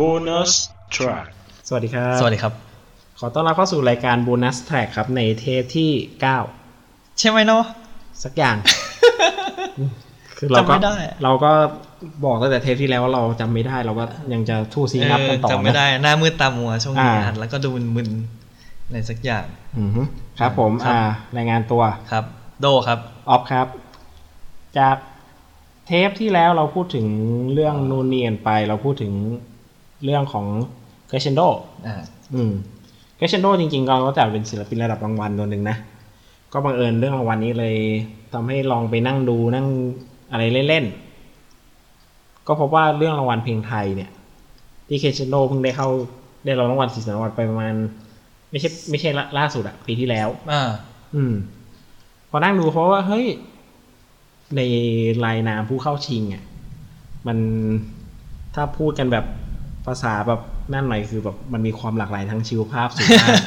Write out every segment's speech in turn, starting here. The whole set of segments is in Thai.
bonus track สวัสดีครับ สวัสดีครับ ขอต้อนรับเข้าสู่รายการ bonus track ครับ ในเทปที่ใช่ไหมเนาะ9สักอย่าง คือเราก็จำไม่ได้เราก็บอกตั้งแต่เทปที่แล้วว่าเราจำไม่ได้เราก็ยังจะทู่ซีนับกันต่อจำไม่นะได้ หน้ามืดตามัวช่วงนี้อ่าอ่านแล้วก็ดูมึนๆอะไรสักอย่างอือฮึครับผมครับอ่ารายงานตัวครับ โดครับออฟครับ จากเทปที่แล้วเราพูดถึงเรื่องนูนเนียนไป เราพูดถึง เรื่องของเกรเชนโดอ่าอืมเกรเชนโดจริงๆเราก็จัดเป็นศิลปินระดับรางวัลตัวหนึ่งนะ ก็บังเอิญเรื่องรางวัลนี้เลยทำให้ลองไปนั่งดูนั่งอะไรเล่นๆ ก็พบว่าเรื่องรางวัลเพลงไทยเนี่ยที่เคเชนโดเพิ่งได้เข้าได้รับรางวัลศิลปินรางวัลไปประมาณ ไม่ใช่ไม่ใช่ล่าล่าสุดอะปีที่แล้ว อ่า อืม พอนั่งดูเพราะว่าเฮ้ยในรายนามผู้เข้าชิงอะมันถ้าพูดกันแบบ ภาษาแบบนั่นหน่อยคือแบบมันมีความหลากหลายทางชีวภาพสูงมาก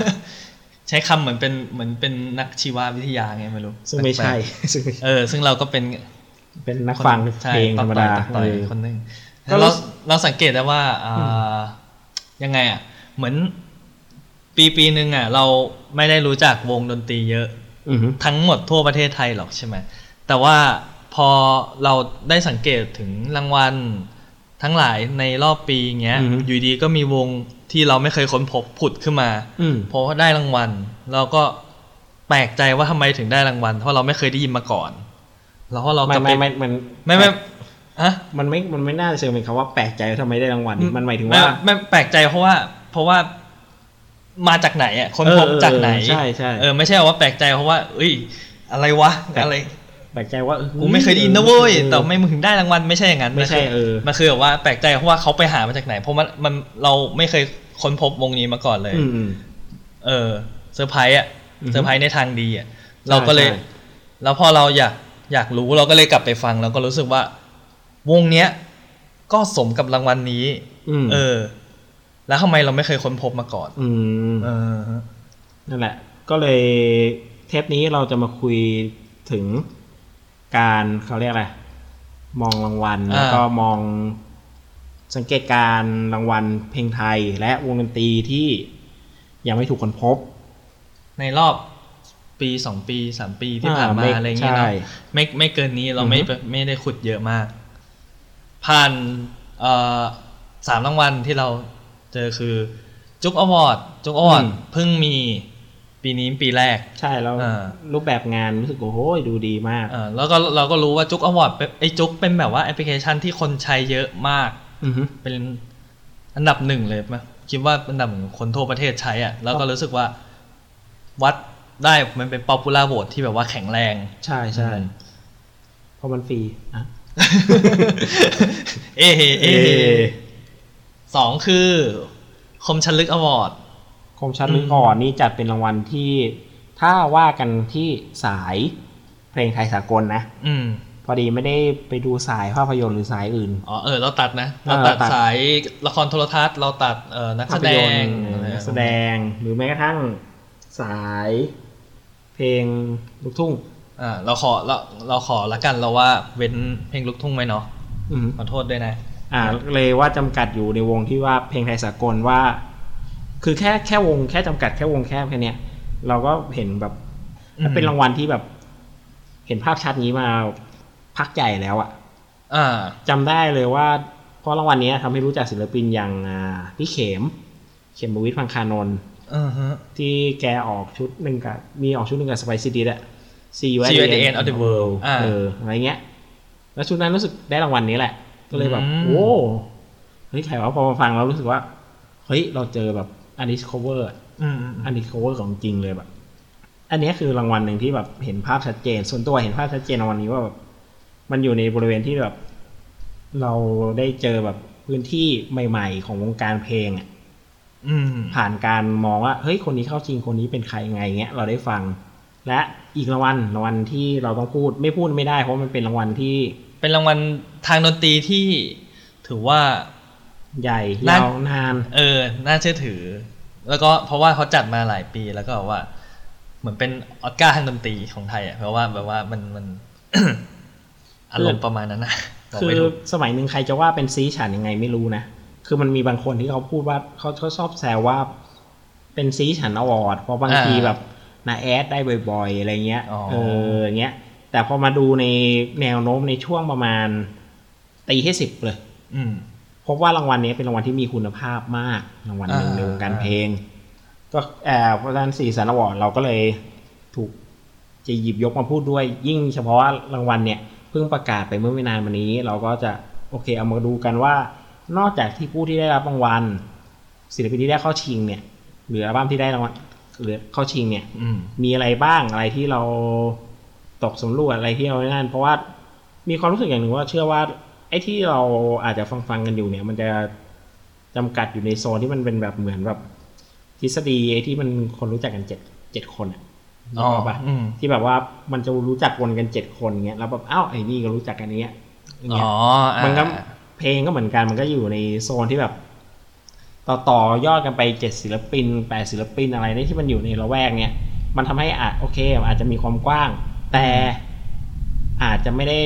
ใช้คำเหมือนเป็นเหมือนเป็นนักชีววิทยาไงไม่รู้ซึ่งไม่ใช่แปลกซึ่งไม่ๆเออ ซึ่งเราก็เป็นเป็นนักฟังใช่เพลงธรรมดาตัต่อยเออคนหนึ่งก็รู้เราเราสังเกตได้ว่าอ่ายังไงอะ เหมือนปีปีหนึ่งอะ เราไม่ได้รู้จักวงดนตรีเยอะอือฮึทั้งหมดทั่วประเทศไทยหรอกใช่ไหมแต่ว่าพอเราได้สังเกตถึงรางวัล ทั้งหลายในรอบปีเงี้ย อยู่ดีก็มีวงที่เราไม่เคยค้นพบผุดขึ้นมาอืมเพราะว่าได้รางวัล เราก็แปลกใจว่าทำไมถึงได้รางวัล เพราะเราไม่เคยได้ยินมาก่อน แล้วก็เราไม่ก็ไปไม่ไม่มันไม่ไม่ฮะมันไม่มันไม่น่าจะเชิงเป็นคำว่าแปลกใจว่าทำไมได้รางวัลมันหมายถึงว่าไม่ไม่แปลกใจเพราะว่า เพราะว่ามาจากไหนอะคนพบเออเออจากไหนใช่ใช่เออไม่ใช่ว่าแปลกใจเพราะว่าเอ้ย อะไรวะอะไร แปลกใจว่าเออกูไม่เคยได้ยินนะเว้ยออแต่ไม่มึงถึงได้รางวัลไม่ใช่อย่างนั้นไม่ใช่นคืเออมันคือแบบว่าแปลกใจเพราะว่าเขาไปหามาจากไหน เพราะมันมันเราไม่เคยค้นพบวงนี้มาก่อนเลยอืมอืมเออเซอร์ไพรส์อะอือฮึเซอร์ไพรส์ในทางดีอะเราก็เลยใช่แล้วพอเราอยากอยากรู้เราก็เลยกลับไปฟังเราก็รู้สึกว่า วงเนี้ย ก็สมกับรางวัลนี้อืมเออ แล้วทำไมเราไม่เคยค้นพบมาก่อน อืมเออฮะนั่นแหละ ก็เลยเทปนี้เราจะมาคุยถึง การเขาเรียกอะไรมองรางวัลแล้วก็มองสังเกตการณ์รางวัลเพลงไทย และวงดนตรีที่ยังไม่ถูกค้นพบ ในรอบปีสองปีสามปีที่อ่าผ่านมาไม่อะไรเงี้ยเนใช่อะไม่ไม่เกินนี้เราไม่อือฮึไม่ได้ขุดเยอะมาก ผ่านเอ่อสามรางวัลที่เราเจอคือ JOOX Award JOOX Award เพิ่งมี ปีนี้ปีแรก ใช่แล้วอ่ารูปแบบงานรู้สึกโอ้โหดูดีมากเออแล้วก็เราก็รู้ว่า JOOX Award ไอ JOOX เป็นแบบว่าแอปพลิเคชันที่คนใช้เยอะมากอือฮึเป็นอันดับหนึ่งเลยมั้ยคิดว่าอันดับหนึ่งคนทั่วประเทศใช้อะ แล้วก็รู้สึกว่าวัดได้มันเป็นป๊อปปูล่าโหวตที่แบบว่าแข็งแรง ใช่ใช่อืมเพราะมันฟรีอะเอเฮเอเฮสองคือคมชันลึกอวอร์ดค มชัดลึกอ่อนนี่จัดเป็นรางวัลที่ถ้าว่ากันที่สายเพลงไทยสากลนะ อืม พอดีไม่ได้ไปดูสายภาพยนตร์หรือสายอื่น อ๋อเออเราตัดนะอ่าเราตัดตัดสายละครโทรทัศน์เราตัดเอ่อนักแสภาพดยนงตร์อะไรนักแสดงหรือแม้กระทั่งสายเพลงลูกทุ่ง อ่าเราขอเราเราขอละกันเราว่าเว้นเพลงลูกทุ่งไว้เนาะอืมขอโทษด้วยนะ อ่าเลยว่าจำกัดอยู่ในวงที่ว่าเพลงไทยสากลว่า คือแค่แค่วงแค่จำกัดแค่วงแค่แค่เนี้ยเราก็เห็นแบบอืมเป็นรางวัลที่แบบ เห็นภาพชัดนี้มาพักใหญ่แล้วอะอ่าจำได้เลยว่า เพราะรางวัลนี้ทำให้รู้จักศิลปินอย่างอ่าพี่เขมเขมบวิทย์พังคานนท์อือฮะที่แกออกชุดหนึ่งกับมีออกชุดหนึ่งกับสไปซี่ดีอะ See you See you at the end of the world อ่าเอออะไรเงี้ย แล้วชุดนั้นรู้สึกได้รางวัลนี้แหละ ก็เลยแบบอืมโอ้เฮ้ยใครว่าพอมาฟังแล้วรู้สึกว่า เฮ้ยเราเจอแบบ อันนี้ cover อืมอืมอันนี้ cover ของจริงเลยแบบ อันนี้คือรางวัลหนึ่งที่แบบเห็นภาพชัดเจน ส่วนตัวเห็นภาพชัดเจนรางวัลนี้ว่าแบบมันอยู่ในบริเวณที่แบบ เราได้เจอแบบพื้นที่ใหม่ ๆ ของวงการเพลงอะอืมผ่านการมองว่าเฮ้ยคนนี้เข้าจริงคนนี้เป็นใครไงเงี้ย เราได้ฟัง และอีกรางวัลรางวัลที่เราต้องพูดไม่พูดไม่ได้เพราะมันเป็นรางวัลที่ เป็นรางวัลทางดนตรีที่ถือว่า ใหญ่น่ายาวนาน เออ น่าเชื่อถือ แล้วก็เพราะว่าเขาจัดมาหลายปีแล้วก็แบบว่า เหมือนเป็นออสการ์ทางดนตรีของไทยอะเพราะว่าแบบว่ามันมันอารมณ์ประมาณนั้นนะบอกคือไม่ถูกสมัยหนึ่งใครจะว่าเป็นซีฉันยังไงไม่รู้นะ คือมันมีบางคนที่เขาพูดว่าเขาเขาชอบแซวว่า เป็นซีฉันอวอร์ดเพราะบางทีอ่าแบบนาแอดได้บ่อยๆ อะไรเงี้ยอ๋อเอออย่างเงี้ย แต่พอมาดูในแนวโน้มในช่วงประมาณตีให้สิบเลย อืม พบว่ารางวัลนี้เป็นรางวัลที่มีคุณภาพมากรางวัลหนึ่งในวงการเพลง ก็แอบเพราะฉะนั้นสี่สันวอร์ดเราก็เลยถูกจะหยิบยกมาพูดด้วย ยิ่งเฉพาะว่ารางวัลเนี่ยเพิ่งประกาศไปเมื่อไม่นานมานี้ เราก็จะโอเคเอามาดูกันว่า นอกจากที่ผู้ที่ได้รับรางวัลศิลปินที่ได้เข้าชิงเนี่ย หรืออัลบั้มที่ได้รางวัลหรือเข้าชิงเนี่ยอืมีอะไรบ้างอะไรที่เราตกสำรวจอะไรที่เรานั่นเพราะว่ามีความรู้สึกอย่างหนึ่งว่าเชื่อว่า ไอ้ที่เราอาจจะฟังฟังๆกันอยู่เนี่ย มันจะจำกัดอยู่ในโซนที่มันเป็นแบบเหมือนแบบทฤษฎีไอ้ที่มันคนรู้จักกันเจ็ดเจ็ดคนอะอ๋อนึกกปะอืมที่แบบว่ามันจะรู้จักวนกันเจ็ดคนเงี้ยแล้วแบบอ้าวไอ้นี่ก็รู้จักกันเนี้ยอย่างเงี้ยอ๋ออ่ามันก็เพลงก็เหมือนกันมันก็อยู่ในโซนที่แบบ ต่อต่อยอดกันไปเจ็ดศิลปินแปดศิลปินอะไรเนี่ยที่มันอยู่ในละแวกเนี่ยมันทำให้อาจโอเค อาจจะมีความกว้าง แต่อาจจะไม่ได้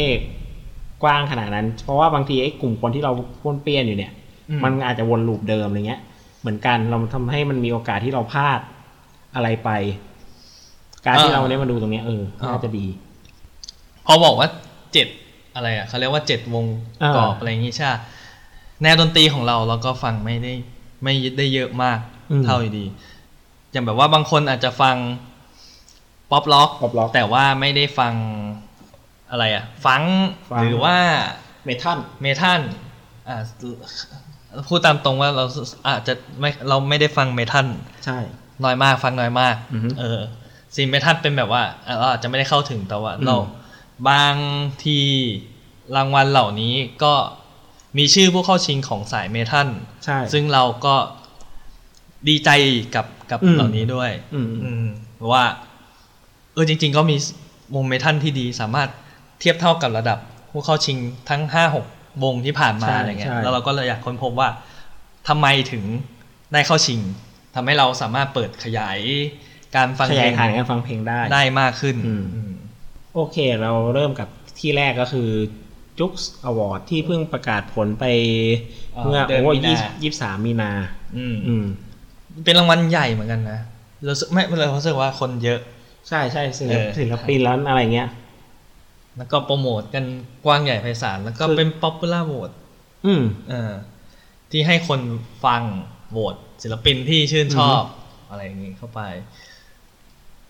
กว้างขนาดนั้น เพราะว่าบางทีไอ้กลุ่มคนที่เราป้วนเปี้ยนอยู่เนี่ยอืมมันอาจจะวนลูปเดิมอะไรเงี้ย เหมือนกันเราทำให้มันมีโอกาสที่เราพลาดอะไรไป การที่เราได้มาดูตรงเนี้ยเออน่าจะดี พอบอกว่าเจ็ดอะไรอะเขาเรียกว่าเจ็ดวงอ่ากรอบอะไรอย่างงี้ใช่ปะแนวดนตรีของเราเราก็ฟังไม่ได้ ไม่ได้เยอะมากอืมเท่าอยู่ดี อย่างแบบว่าบางคนอาจจะฟังป๊อปร็อกป๊อปร็อกแต่ว่าไม่ได้ฟัง อะไรอะฟังฟังหรือว่า metal metal อ่าพูดตามตรงว่าเราอาจจะไม่เราไม่ได้ฟัง metal ใช่น้อยมากฟังน้อยมากอือฮึเออ scene metal เป็นแบบว่าอะเราอาจจะไม่ได้เข้าถึงแต่ว่าอืมเราบางทีรางวัลเหล่านี้ก็มีชื่อผู้เข้าชิงของสาย metalใช่ซึ่งเราก็ดีใจกับกับอืมเหล่านี้ด้วย อืมอืมเพราะว่าเออจริง ๆ ก็มีวงเมทัลที่ดีสามารถ เทียบเท่ากับระดับผู้เข้าชิงทั้งห้าหกวงที่ผ่านมาใช่อะไรเงี้ยใช่แล้วเราก็เลยอยากค้นพบว่าทำไมถึงได้เข้าชิงทำให้เราสามารถเปิดขยายการฟังขเพลยายงฐานการฟังเพลงได้ได้มากขึ้นอืมอืมโอเค เราเริ่มกับที่แรกก็คือJOOX Award ที่เพิ่งประกาศผลไปอ่าเมื่อเดือนโอ้มีนายี่ยี่สามมีนาอืมอืมเป็นรางวัลใหญ่เหมือนกันนะเรารู้สึกไม่เรารู้สึกว่าคนเยอะ ใช่ใช่ศิลเอปอศิลปินแล้วอะไรเงี้ย แล้วก็โปรโมทกันกว้างใหญ่ไพศาลแล้วก็คือเป็น popular vote อืมเออที่ให้คนฟังโหวตศิลปินที่ชื่นชอบอะไรอย่างงี้เข้าไป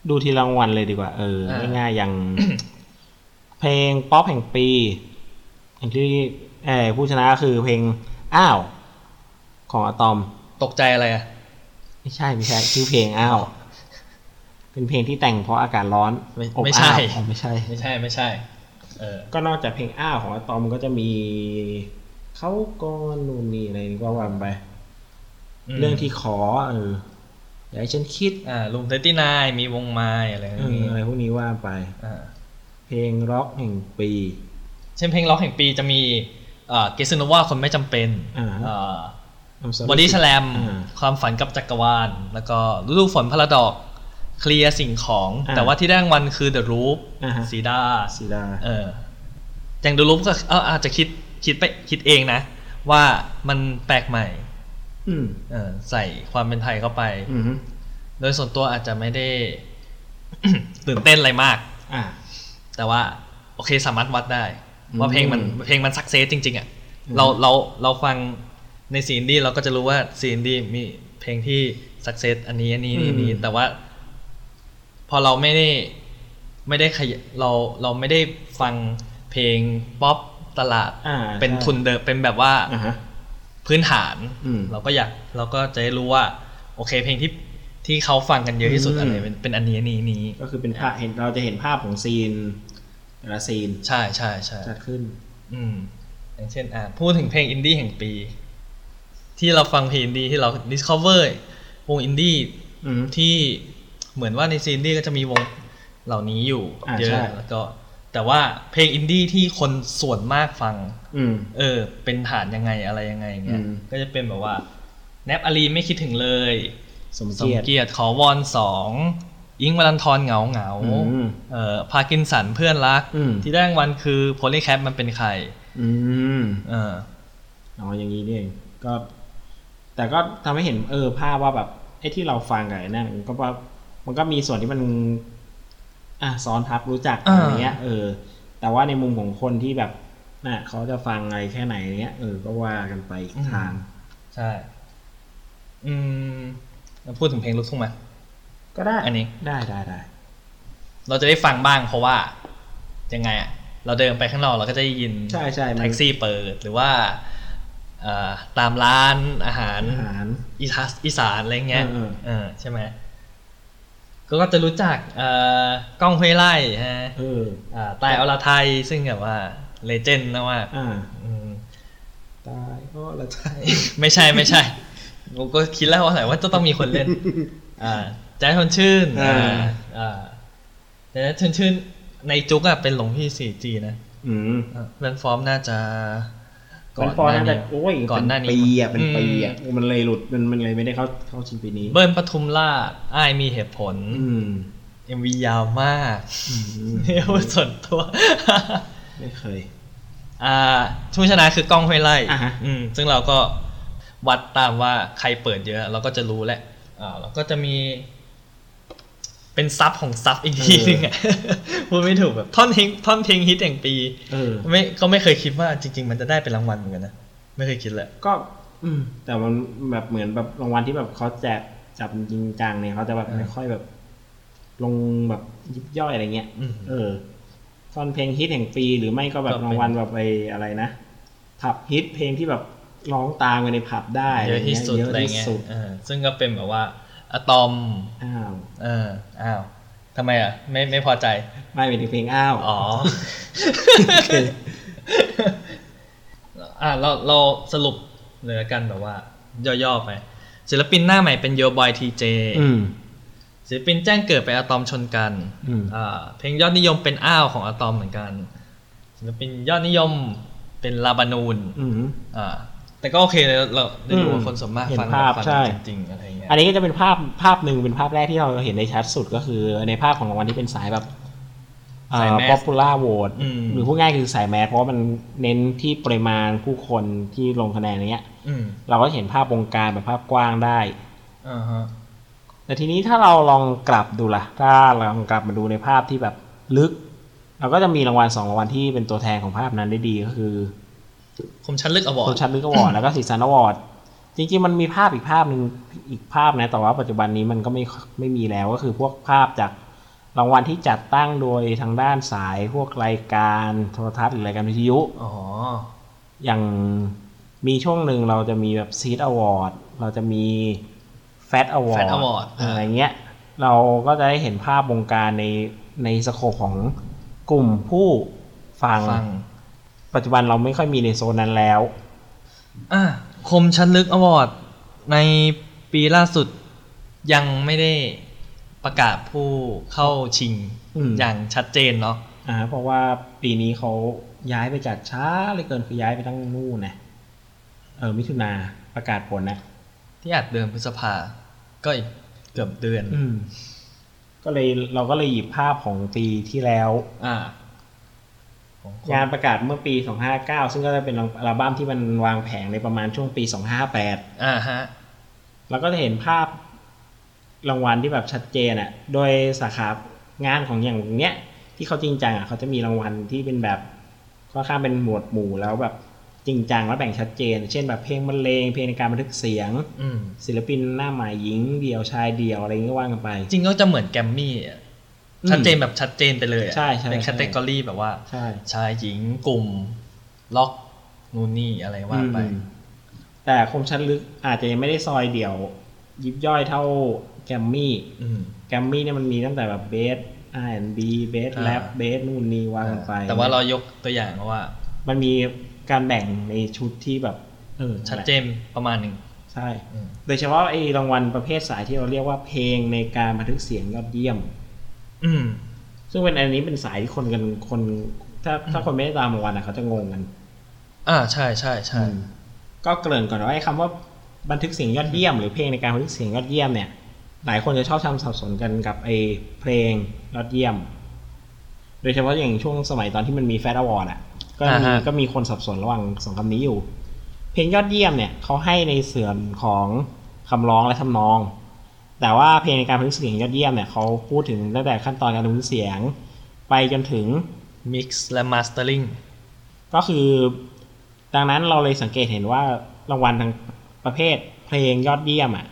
ดูทีรางวัลเลยดีกว่า เอออ่าง่ายๆอย่าง เพลงป๊อปแห่งปีอย่างที่เออผู้ชนะก็คือเพลงอ้าว ของอะตอม ตกใจอะไรอะ ไม่ใช่ไม่ใช่ชื่อเพลงอ้าวเป็นเพลงที่แต่งเพราะอากาศร้อน ไม่อบไม่ใช่อ้าวอ๋อไม่ใช่ ไม่ใช่ ไม่ใช่เออ ก็นอกจากเพลงอ้าวของอะตอมก็จะมีเขาก็นู่นนี่อะไรนี่ก็ว่าไปมเรื่องที่ขอเอออยากให้ฉันคิด อ่าลุงเทตี้นายมีวงไม้อะไรอเอย่างองี้อะไรพวกนี้ว่าไปอ่าเพลงร็อกแห่งปี เช่นเพลงล็อกแห่งปีจะมีเอ่อเกสโนวาคนไม่จำเป็นอ่าเอ่อ I'm sorry บอดี้สแลมอ่าความฝันกับจักรวาล แล้วก็ฤดูฝนพาราดอก เคลียร์สิ่งของอ่าแต่ว่าที่ได้รางวัลคือ The Roof อ่าฮะสีดาสีดาเอออย่าง The Roof ก็เอออาจจะคิดคิดไปคิดเองนะ ว่ามันแปลกใหม่อืมเออใส่ความเป็นไทยเข้าไปอืมฮึโดยส่วนตัวอาจจะไม่ได้ตื่นเต้นอะไรมากอ่าแต่ว่าโอเคสามารถวัดได้อืมว่าเพลงมันเพลงมัน success จริง ๆอะ่ะอืมเราเราเราฟังใน scene อินดี้เราก็จะรู้ว่า scene อินดี้มีเพลงที่ success อันนี้อันนี้อันนี้แต่ว่า พอเราไม่ได้ไม่ได้ขยเราเราไม่ได้ฟังเพลงป๊อปตลาดอ่าเป็นใช่ทุนเดิมเป็นแบบว่าอ่าฮะพื้นฐานอืมเราก็อยากเราก็จะได้รู้ว่า โอเค เพลงที่ที่เขาฟังกันเยอะที่สุดอืมอะไรเป็นเป็นอันนี้อันนี้นี้ ก็คือเป็นภาพเห็นเราจะเห็นภาพของ scene แต่ละ scene ใช่ใช่ใช่จัดขึ้น อืม อย่างเช่น อ่าพูดถึงเพลงอินดี้แห่งปี ที่เราฟังเพลงอินดี้ที่เรา discover วงอินดี้อืมที่ เหมือนว่าใน scene อินดี้ก็จะมีวงเหล่านี้อยู่อ่าเยใช่อะแล้วก็แต่ว่าเพลงอินดี้ที่คนส่วนมากฟังอืมเออ เป็นฐานยังไงอะไรยังไงอย่างเงี้ยอืมก็จะเป็นแบบว่าแนบอารีไม่คิดถึงเลย สมสมเกียรติเกียรติขอวอนสองอิงวัลันทรเหงาเหงาอืมเอ่อพากินสันเพื่อนรักอืมที่ได้รางวัลคือโพลีแคปมันเป็นใครอืมเอออ๋ออย่างนี้นี่เองก็ แต่ก็ทำให้เห็นเออภาพว่าแบบไอ้ที่เราฟังกันนั่นก็ว่า มันก็มีส่วนที่มัน อะซ้อนทับรู้จักอะไรเงี้ย เออ แต่ว่าในมุมของคนที่แบบน่ะเขาจะฟังอะไรแค่ไหนเงี้ยเออก็ว่ากันไปอีกทางใช่ อืมเราพูดถึงเพลงลูกทุ่งไหมก็ได้อันนี้ได้ได้ได้เราจะได้ฟังบ้างเพราะว่ายังไงอะเราเดินไปข้างนอกเราก็จะได้ยินใช่ใช่มันแท็กซี่เปิดหรือว่าเอ่อตามร้านอาหารอาหารอีสานอีสานอะไรเงี้ยเออเออเออใช่ไหม ก็จะรู้จักเอ่อกล้องห้วยไล่ฮะเอออ่าใต้อรไทยซึ่งแบบว่าเลเจนด์นะว่าอ่าอืมตายก็ละใช่ไม่ใช่ไม่ใช่ผมก็คิดแล้วว่าไหนว่าจะต้องมีคนเล่นอ่าแจ๊สชวนชื่นอ่าอ่าแจ๊สชวนชื่นในจุกอะเป็นหลวงพี่ 4G นะอืมอ่าแบนฟอร์มน่าจะ ก่อนปอนน่าจะโอ้ยก่อนหน้านี้เป็ปีอะเป็นปีอะอืมมันเลยหลุดมันมันเลยไม่ได้เข้าเข้าชิงปีนี้ เบิ้ลปทุมราชอ้ายมีเหตุผลอืม MV ยาวมากอืมเรียกว่าส่วนตัว ไม่เคย อ่าผู้ชนะคือกล้องห้วยไล่อ่าฮะอืมซึ่งเราก็วัดตามว่าใครเปิดเยอะ เราก็จะรู้แหละอ่าเราก็จะมี เป็นซับของซับอีกทีนึงอะพูดไม่ถูกแบบท่อนเพลงท่อนเพลงฮิตแห่งปีเออไม่ก็ไม่เคยคิดว่าจริง ๆ มันจะได้เป็นรางวัลเหมือนกันนะไม่เคยคิดเลยก็ อืม แต่มันแบบเหมือนแบบรางวัลที่แบบเขาแจกจับจริงจังเนี่ยเขาจะแบบอ่าไม่ค่อยแบบ ลงแบบยิบย่อยอะไรเงี้ยอืมเออตอนเพลงฮิตแห่งปีหรือไม่ก็แบบก็เป็นรางวัลแบบไออะไรนะผับฮิตเพลงที่แบบร้องตามกันในผับได้เยอะที่สุดเยอะอะไรที่เงี้ยสุดเออซึ่งก็เป็นแบบว่า อะตอมอ้าวเอออ้าวทำไมอะ ไม่ไม่พอใจ ไม่เป็นเพลงอ้าว อ๋ออะเราเราสรุปเลยละกันแบบว่า ย่อๆไปศิลปินหน้าใหม่เป็นโยบอยทีเจอืมศิลปินแจ้งเกิดไปนอะตอมชนกันอืมอ่าเพลงยอดนิยมเป็นอ้าวของอะตอมเหมือนกันศิลปินยอดนิยมเป็นลาบานูนอืมอ่า แต่ก็โอเคเลยเราได้ดูอืมว่าคนส่วนมากเห็นฟังภาพฟังใช่จริงๆอะไรเงี้ยอันนี้ก็จะเป็นภาพภาพหนึ่งเป็นภาพแรกที่เราเห็นในชัดสุดก็คือในภาพของรางวัลที่เป็นสายแบบสาย mass popular vote อืมหรือพูดง่ายคือสาย mass เพราะว่ามันเน้นที่ปริมาณผู้คนที่ลงคะแนนอย่างเงี้ยอืมเราก็เห็นภาพวงการแบบภาพกว้างได้อ่าฮะแต่ทีนี้ถ้าเราลองกลับดูล่ะ ถ้าเราลองกลับมาดูในภาพที่แบบลึก เราก็จะมีรางวัลสองรางวัลที่เป็นตัวแทนของภาพนั้นได้ดีก็คือ คมชัดลึก Award คมชัดลึก Award แล้วก็สีสัน Award จริงๆมันมีภาพอีกภาพหนึ่งอีกภาพนะแต่ว่าปัจจุบันนี้มันก็ไม่ไม่มีแล้วก็คือพวกภาพจากรางวัลที่จัดตั้งโดยทางด้านสายพวกรายการโทรทัศน์หรือรายการวิทยุอ๋ออย่างมีช่วงหนึ่งเราจะมีแบบ Seed Award เราจะมี Fat Award Fat Award อะไรเงี้ย เราก็จะได้เห็นภาพวงการในในสโคปของกลุ่มผู้ฟังฟัง ปัจจุบันเราไม่ค่อยมีในโซนนั้นแล้ว อะคมชันลึกอวอร์ดในปีล่าสุดยังไม่ได้ประกาศผู้เข้าชิงอืม อย่างชัดเจนเนาะอ่าเพราะว่าปีนี้เขาย้ายไปจัดช้าเหลยเกินคือย้ายไปตั้งนู่นนะเออมิถุนาประกาศผลนะ ที่อาจเดือนพฤษภาก็อีกเกือบเดือน อืม ก็เลยเราก็เลยหยิบภาพของปีที่แล้ว อ่าของคน งานประกาศเมื่อปี 259 ซึ่งก็จะเป็นอัลบั้มที่มันวางแผงในประมาณช่วงปี 258 อ่าฮะเราก็จะเห็นภาพรางวัลที่แบบชัดเจนอะ่ะ โดยสาขางานของอย่างเนี้ย ที่เขาจริงจังอะ่ะเขาจะมีรางวัลที่เป็นแบบค่อนข้างเป็นหมวดหมู่แล้วแบบจริงจังแล้วแบ่งชัดเจน เช่นแบบเพลงบรรเลงเพลงในการบันทึกเสียงอืมศิลปินหน้าใหม่หญิงเดี่ยวชายเดี่ยวอะไรเงี้ยก็ว่ากันไป จริงก็จะเหมือนแกรมมี่อะอืม ชัดเจนแบบชัดเจนไปเลยอะใช่ใช่เป็นใช่แคตตากรีแบบว่าใช่ชายหญิงกลุ่ม ล็อกนู่นนี่อะไรว่าไปอืมแต่คมชัดลึกอาจจะยังไม่ได้ซอยเดี่ยว ยิบย่อยเท่าแกรมมี่อืมแกรมมี่เนี่ยมันมีตั้งแต่แบบเบส R&B เบสอ่าแรปเบสนู่นนี่ว่ากันไป แต่ว่าเรายกตัวอย่างว่า มันมีการแบ่งในชุดที่แบบ เออชัดเจนประมาณหนึ่งใช่อืมโดยเฉพาะไอ้รางวัลประเภทสายที่เราเรียกว่าเพลงในการบันทึกเสียงยอดเยี่ยม อืม ซึ่งเป็นอันนี้เป็นสายที่คนกันคน ถ้าถ้าคนไม่ได้ตามรางวัลอะเขาจะงงกัน อ่าใช่ใช่ใช่อืมก็เกริ่นก่อนว่าไอ้คำว่าบันทึกเสียงยอดเยี่ยมหรือเพลงในการบันทึกเสียงยอดเยี่ยมเนี่ย หลายคนจะชอบทำสับสนกันกับไอ้เพลงยอดเยี่ยม โดยเฉพาะอย่างช่วงสมัยตอนที่มันมีแฟตอวอร์ดอะ ก็มีก็มีคนสับสนระหว่างสองคำนี้อยู่ เพเพลงยอดเยี่ยมเนี่ยเขาให้ในส่วนของคำร้องและทำนอง แต่ว่าเพลงในการบันทึกเสียงยอดเยี่ยมเนี่ยเขาพูดถึงตั้งแต่ขั้นตอนการบันทึกเสียง ไปจนถึง mix และ mastering ก็คือ ดังนั้นเราเลยสังเกตเห็นว่ารางวัลทางประเภทเพลงยอดเยี่ยมอะ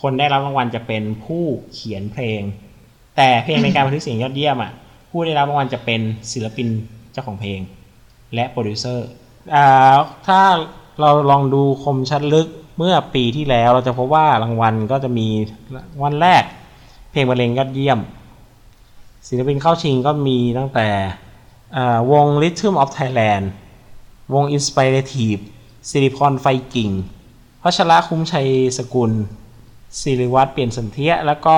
คนได้รับรางวัลจะเป็นผู้เขียนเพลง แต่เพลงในการบันทึกเสียงยอดเยี่ยมอะผู้ได้รับรางวัลจะเป็นศิลปินเจ้าของเพลง และโปรดิวเซอร์อ่าถ้าเราลองดูคมชัดลึก เมื่อปีที่แล้วเราจะพบว่ารางวัลก็จะมีวันแรก เพลงบรรเลงยอดเยี่ยม ศิลปินเข้าชิงก็มีตั้งแต่วง Rhythm of Thailand วง Inspirative สิริพรไฟกิ่งพัชระคุ้มชัยสกุลศิริวัตรเปลี่ยนสันเทียแล้วก็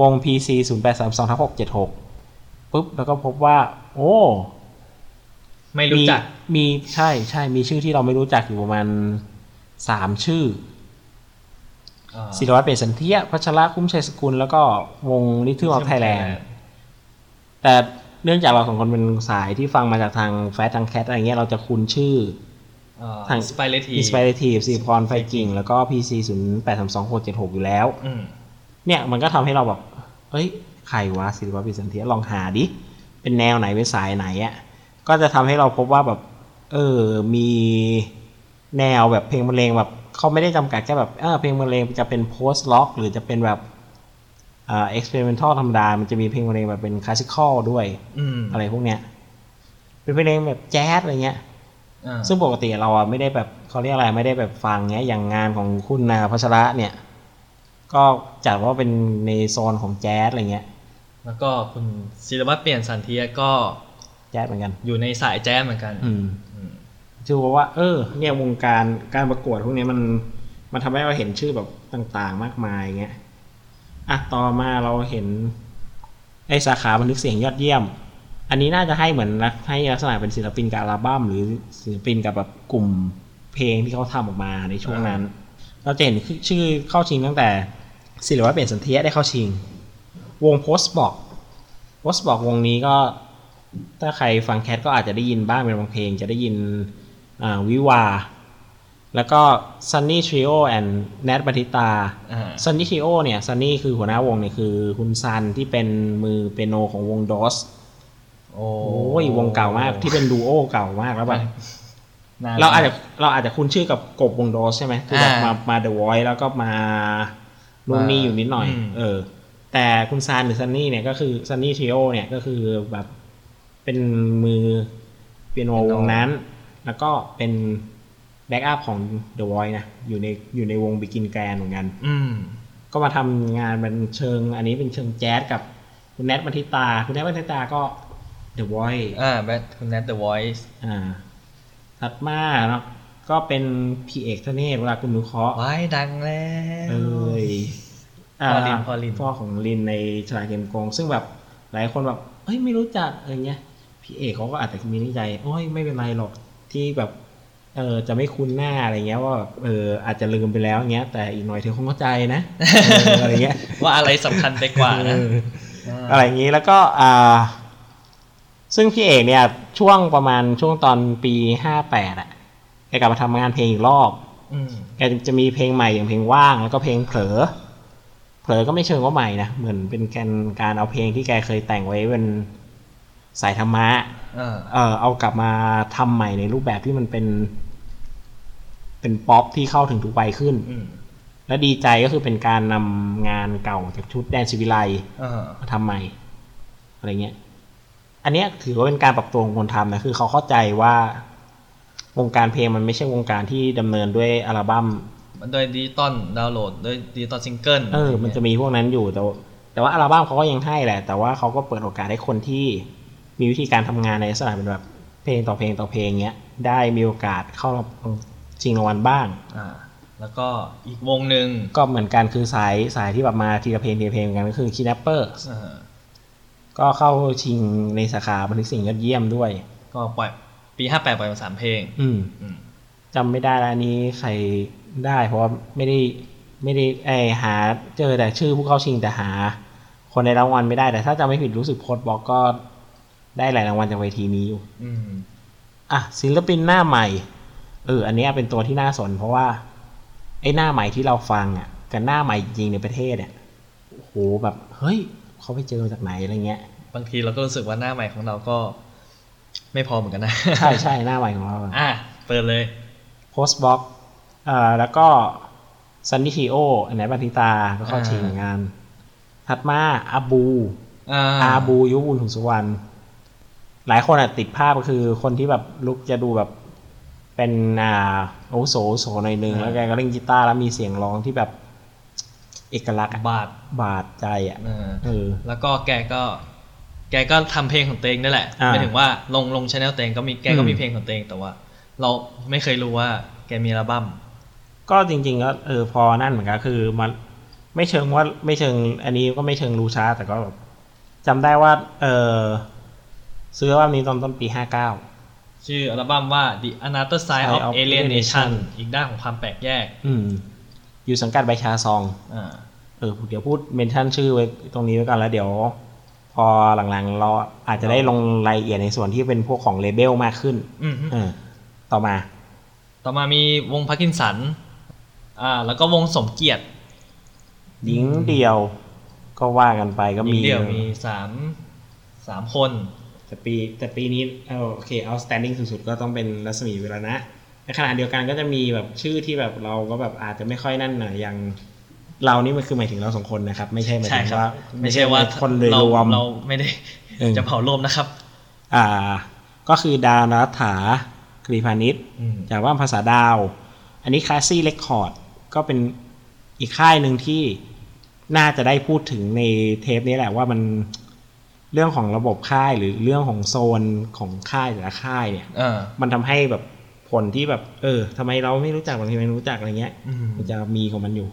วง PC 0 8 3 2 676ปุ๊บ แล้วก็พบว่า โอ้ ไม่รู้จัก มีใช่ใช่มีชื่อที่เราไม่รู้จักอยู่ประมาณ สามชื่อศิริวัตรเปลี่ยนสันเทียพัชระคุ้มชัยสกุล แล้วก็วงนิทึมออฟไทยแลนด์แต่เนื่องจากเราสองคนเป็นสายที่ฟังมาจากทางแฟชทางแคทอะไรเงี้ยเราจะคุ้นชื่อทาง Inspirative Inspirative สีพรไฟกิ่ง แล้วก็ PC 0 8 3 2 6 7 6อยู่แล้วเนี่ยมันก็ทำให้เราแบบเอ้ย ใครวะศิลปะพิสันเทียลองหาดิ เป็นแนวไหนเป็นสายไหนอะ่ะก็จะทำให้เราพบว่าแบบ เออมี แนวแบบเพลงบรรเลงแบบเขาไม่ได้จำกัดแค่แบบเออเพลงบรรเลงจะเป็น post rock หรือจะเป็นแบบเอ่อ experimental ธรรมดา มันจะมีเพลงบรรเลงแบบเป็น classical ด้วยอะไรพวกเนี้ย เป็นเพลงแบบแจ๊สอะไรเงี้ยซึ่งปกติเราอะไม่ได้แบบเขาเรียกอะไรไม่ได้แบบฟังเงี้ยอย่างงานของคุณนาพัชระเนี่ย ก็จัดว่าเป็นในโซนของแจ๊สอะไรเงี้ย แล้วก็คุณศิลวัตเปลี่ยนสันเทียก็แจ๊สเหมือนกัน อยู่ในสายแจ๊สเหมือนกัน อื มชื่อว่า เออ เนี่ยวงการการประกวดพวกนี้มันมันทำให้เราเห็นชื่อแบบต่างๆ มากมายเงี้ยอะต่อมาเราเห็น ไอสาขาบันทึกเสียงยอดเยี่ยม อันนี้น่าจะให้เหมือนให้ลักษณะเป็นศิลปินกับอัลบั้มหรือศิลปินกับแบบกลุ่มเพลงที่เขาทำออกมาในช่วงนั้น เราจะเห็นชื่อเข้าชิงตั้งแต่ศิลปะเปลี่ยนสันเทียได้เข้าชิง วงโพสบอกโพสบอกวงนี้ก็ถ้าใครฟังแคทก็อาจจะได้ยินบ้างเป็นบางเพลง จะได้ยิน วิวา แล้วก็ Sunny Trio and Nat บัติตา Sunny Trio เนี่ย Sunny คือหัวหน้าวงเนี่ยคือคุณซันที่เป็นมือเปียโนของวงดอสโอ้ยวงเก่ามากที่เป็นดูโอเก่ามากแล้วแบบเราอาจจะเราอาจจะคุ้นชื่อกับกบวงโดสใช่ไหมคือแบบมามาเดอะวอยแล้วก็มาลุงนี่อยู่นิดหน่อย เออ แต่คุณซานหรือซันนี่เนี่ยก็คือ Sunny Trio เนี่ยก็คือแบบเป็นมือเปียโนวงนั้น แล้วก็เป็น backup ของเดอะวอยนะ อยู่ในอยู่ในวงบิกินแกรนเหมือนกันก็มาทำงานเป็นเชิง อันนี้เป็นเชิงแจ๊สกับคุณแนทมัทิตา คุณแนทมัทิตาก็ The Voice อ่าแบทคุณแนท The Voice อ่า ถัดมาเนาะก็เป็นพี่เอกทเนศเวลาคุณนุเคราะห์ไว้ดังแล้วเอ้ยพอลินพอลินพ่อของลินในฉลาดเกมโกง ซึ่งแบบหลายคนแบบเฮ้ยไม่รู้จักอะไรเงี้ยพี่เอกเขาก็อาจจะมีในใจโอ้ยไม่เป็นไรหรอก ที่แบบเออจะไม่คุ้นหน้าอะไรเงี้ยว่าเอออาจจะลืมไปแล้วเงี้ย แต่อีกหน่อยเธอคงเข้าใจนะอะไรเงี้ยว่าอะไรสำคัญไปกว่านะอะไรอย่างนี้แล้วก็อ่าซึ่งพี่เอกเนี่ย ช่วงประมาณช่วงตอนปีห้าแปดอะแกกลับมาทำงานเพลงอีกรอบแกจะมีเพลงใหม่อย่างเพลงว่างแล้วก็เพลงเผลอเผลอก็ไม่เชิงว่าใหม่นะเหมือนเป็นการการเอาเพลงที่แกเคยแต่งไว้เป็น สายธรรมะเออเอากลับมาทำใหม่ในรูปแบบที่มันเป็น เป็นป๊อปที่เข้าถึงทุกวัยขึ้นและดีใจก็คือเป็นการนำงานเก่าจากชุดแดนซิวิไลมาทำใหม่ อะไรเงี้ย อันนี้ถือว่าเป็นการปรับตัวของคนทำนะคือเขาเข้าใจว่าวงการเพลงมันไม่ใช่วงการที่ดำเนินด้วยอัลบั้มโดย digital download โดย digital single เออมันจะมีพวกนั้นอยู่แต่แต่ว่าอัลบั้มเขาก็ยังให้แหละ แต่ว่าเขาก็เปิดโอกาสให้คนที่ มีวิธีการทำงานในลักษณะเป็นแบบเพลงต่อเพลงต่อเพลงเงี้ยได้มีโอกาสเข้าชิงรางวัลบ้างอ่าแล้วก็อีกวงหนึ่งก็เหมือนกันคือสายสายที่แบบมาทีละเพลงทีละเพลงกันก็คือคีนัปเปอร์ก็เข้าชิงในสาขาบันทึกเสียงยอดเยี่ยมด้วย ก็ปล่อยปีห้าแปดปล่อยมาสามเพลง อืมจำไม่ได้แล้วนี้ใครได้เพราะว่าไม่ได้ไม่ได้ไอหาเจอแต่ชื่อผู้เข้าชิงแต่หา คนในรางวัลไม่ได้แต่ถ้าจำไม่ผิดรู้สึกโพสบอกก็ ได้หลายรางวัลจากเวทีนี้อยู่อะศิลปินหน้าใหม่ เออ อันเนี้ยเป็นตัวที่น่าสน เพราะว่า ไอ้หน้าใหม่ที่เราฟังอะ กับหน้าใหม่จริงในประเทศเนี่ยโอ้โหแบบ เฮ้ย เขาไปเจอมาจากไหนอะไรเงี้ย บางทีเราก็รู้สึกว่าหน้าใหม่ของเราก็ ไม่พอเหมือนกันนะ ใช่ใช่หน้าใหม่ของเราอะอะ เปิดเลยโพสต์บล็อกอ่าแล้วก็ซันนิทีโออันไหนบันทิตา ก็เข้าอ่าชิงงาน ถัดมาอาบูอ่าอาบูยุบุญถุงสุวรรณ หลายคนอะติดภาพก็คือคนที่แบบลุกจะดูแบบเป็นอ่าโอาวุโสอาวุโสหน่อยนึงแล้วแกก็เล่นกีตาร์แล้วมีเสียงร้องที่แบบเอกลักษณ์อะบาทบาดใจอะเออเออแล้วก็แกก็ แกก็ทำเพลงของตัวเองนั่นแหละอ่าหมายถึงว่าลงลงชแนลตัวเองก็มีแกก็อืมมีเพลงของตัวเองแต่ว่า เราไม่เคยรู้ว่าแกมีอัลบั้มก็จริงๆก็เออพอนั่นเหมือนกันคือมันไม่เชิงว่าไม่เชิงอันนี้ก็ไม่เชิงรู้ช้าแต่ก็แบบจำได้ว่า เออ ซื้ออัลบั้มนี้ตอนต้นปีห้าเก้าชื่ออัลบั้มว่า The Another Side Side of of Alienation Alienation อีกด้านของความแปลกแยก อืม อยู่สังกัดใบชาซองอ่าเออเดี๋ยวพูดเมนชั่นชื่อไว้ตรงนี้ไว้ก่อนแล้วเดี๋ยว พอหลังๆ เราอาจจะได้ลงรายละเอียดในส่วนที่เป็นพวกของเลเบลมากขึ้นอืมเออต่อมา ต่อมามีวงพาร์กินสัน อ่า แล้วก็วงสมเกียรติหญิงเดี่ยวก็ว่ากันไปก็หญิมีงเดี่ยวมีสามสามคน แต่ปีแต่ปีนี้เอาโอเค outstanding สุดๆก็ต้องเป็นรัสมีเวระนะในขณะเดียวกันก็จะมีแบบชื่อที่แบบเราก็แบบอาจจะไม่ค่อยนั่นหน่อยอย่างเรานี่มันคือหมายถึงเราสองคนนะครับ ไม่ใช่หมายใช่ถึงครับว่าไม่ใช่ว่าคนโดยเรารวมเราไม่ได้เออจะเผารวมนะครับ อ่า ก็คือดาวนัฐถากรีพานิชอืมจากว่าภาษาดาว อันนี้คลาสซี่เรคคอร์ดก็เป็นอีกค่ายหนึ่งที่น่าจะได้พูดถึงในเทปนี้แหละว่ามัน เรื่องของระบบค่ายหรือเรื่องของโซนของค่ายแต่ละค่ายเนี่ยเออมันทำให้แบบผลที่แบบ เออทำไมเราไม่รู้จักบางทีไม่รู้จักอะไรเงี้ยอืมมันจะมีของมันอยู่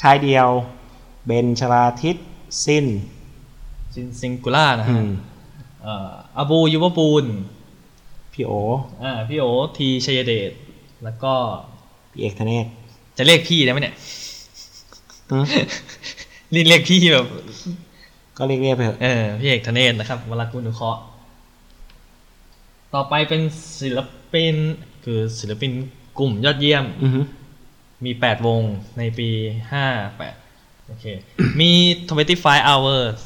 ชายเดียวเบนชลาทิศสิ้นซินซิงคูล่านะอืฮะมเอ่ออาบูยุวปูลพี่โออ่าพี่โอทีชัยเดชแล้วก็พี่เอกธเนศจะเรียกพี่ได้ไหมเนี่ยอืมนี่เรียกพี่แบบ ก็เรียกเรียกไปเถอะเออพี่เอกธเนศนะครับวรากุลนุเคราะห์ต่อไปเป็นศิลปิน คือศิลปินกลุ่มยอดเยี่ยมอือฮึมี8วงในปี58โอเค มี 25 hours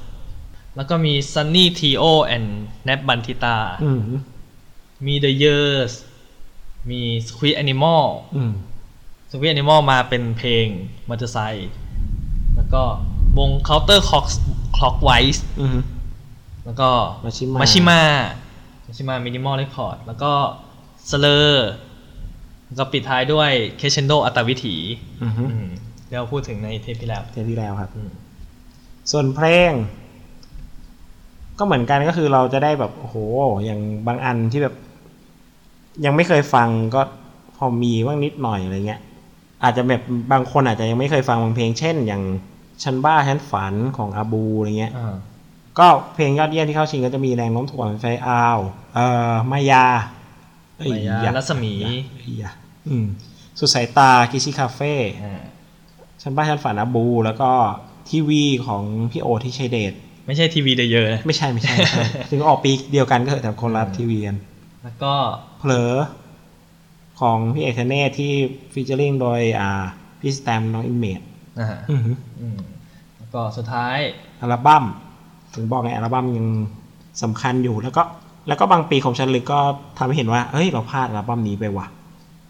แล้วก็มี Sunny Tio and Nat Bantita อืมมี The Years มี Squid Animal อืม Squid Animal มาเป็นเพลงมอเตอร์ไซค์แล้วก็วง Counter Clock Clockwise อือฮึแล้วก็ Mashima มาชิมามาชิมามินิมอลเรคคอร์ดแล้วก็สเลอร์แล้วก็ปิดท้ายด้วยเคเชนโดอัตวิถีอือฮึอืมเดี๋ยวพูดถึงในเทปที่แล้วเทปที่แล้วครับอืมส่วนเพลง ก็เหมือนกันก็คือเราจะได้แบบโอ้โห อย่างบางอันที่แบบ ยังไม่เคยฟังก็พอมีบ้างนิดหน่อยอะไรเงี้ย อาจจะแบบบางคนอาจจะยังไม่เคยฟังบางเพลง เช่น อย่าง ฉันบ้าฉันฝันของอาบูอะไรเงี้ยอ่าก็เพลงยอดเยี่ยมที่เข้าชิงก็จะมีแรงโน้มถ่วงไฟอาว เอ่อมายาเอ้มายารัศมีเอ้ยอย่าอืม สุดสายตากิชิคาเฟ่อ่าฉันบ้าฉันฝันอาบู แล้วก็ทีวีของพี่โอที่ชัยเดชไม่ใช่ทีวีเดเยอะนะไม่ใช่ไม่ใช่ไม่ใช่ถึงออกปีเดียวกันก็เถอะแต่คนละทีวีกันแล้วก็เผลอของพี่เอกธเนศที่ฟีเจอริงโดยอ่าพี่สแตมน้องอินเมด อ่าอือหืออืมแล้วก็สุดท้ายอัลบั้มถึงบอกไงอัลบั้มยังสำคัญอยู่แล้วก็แล้วก็บางปีของชันลึกก็ทำให้เห็นว่าเฮ้ยเราพลาดอัลบั้มนี้ไปว่ะ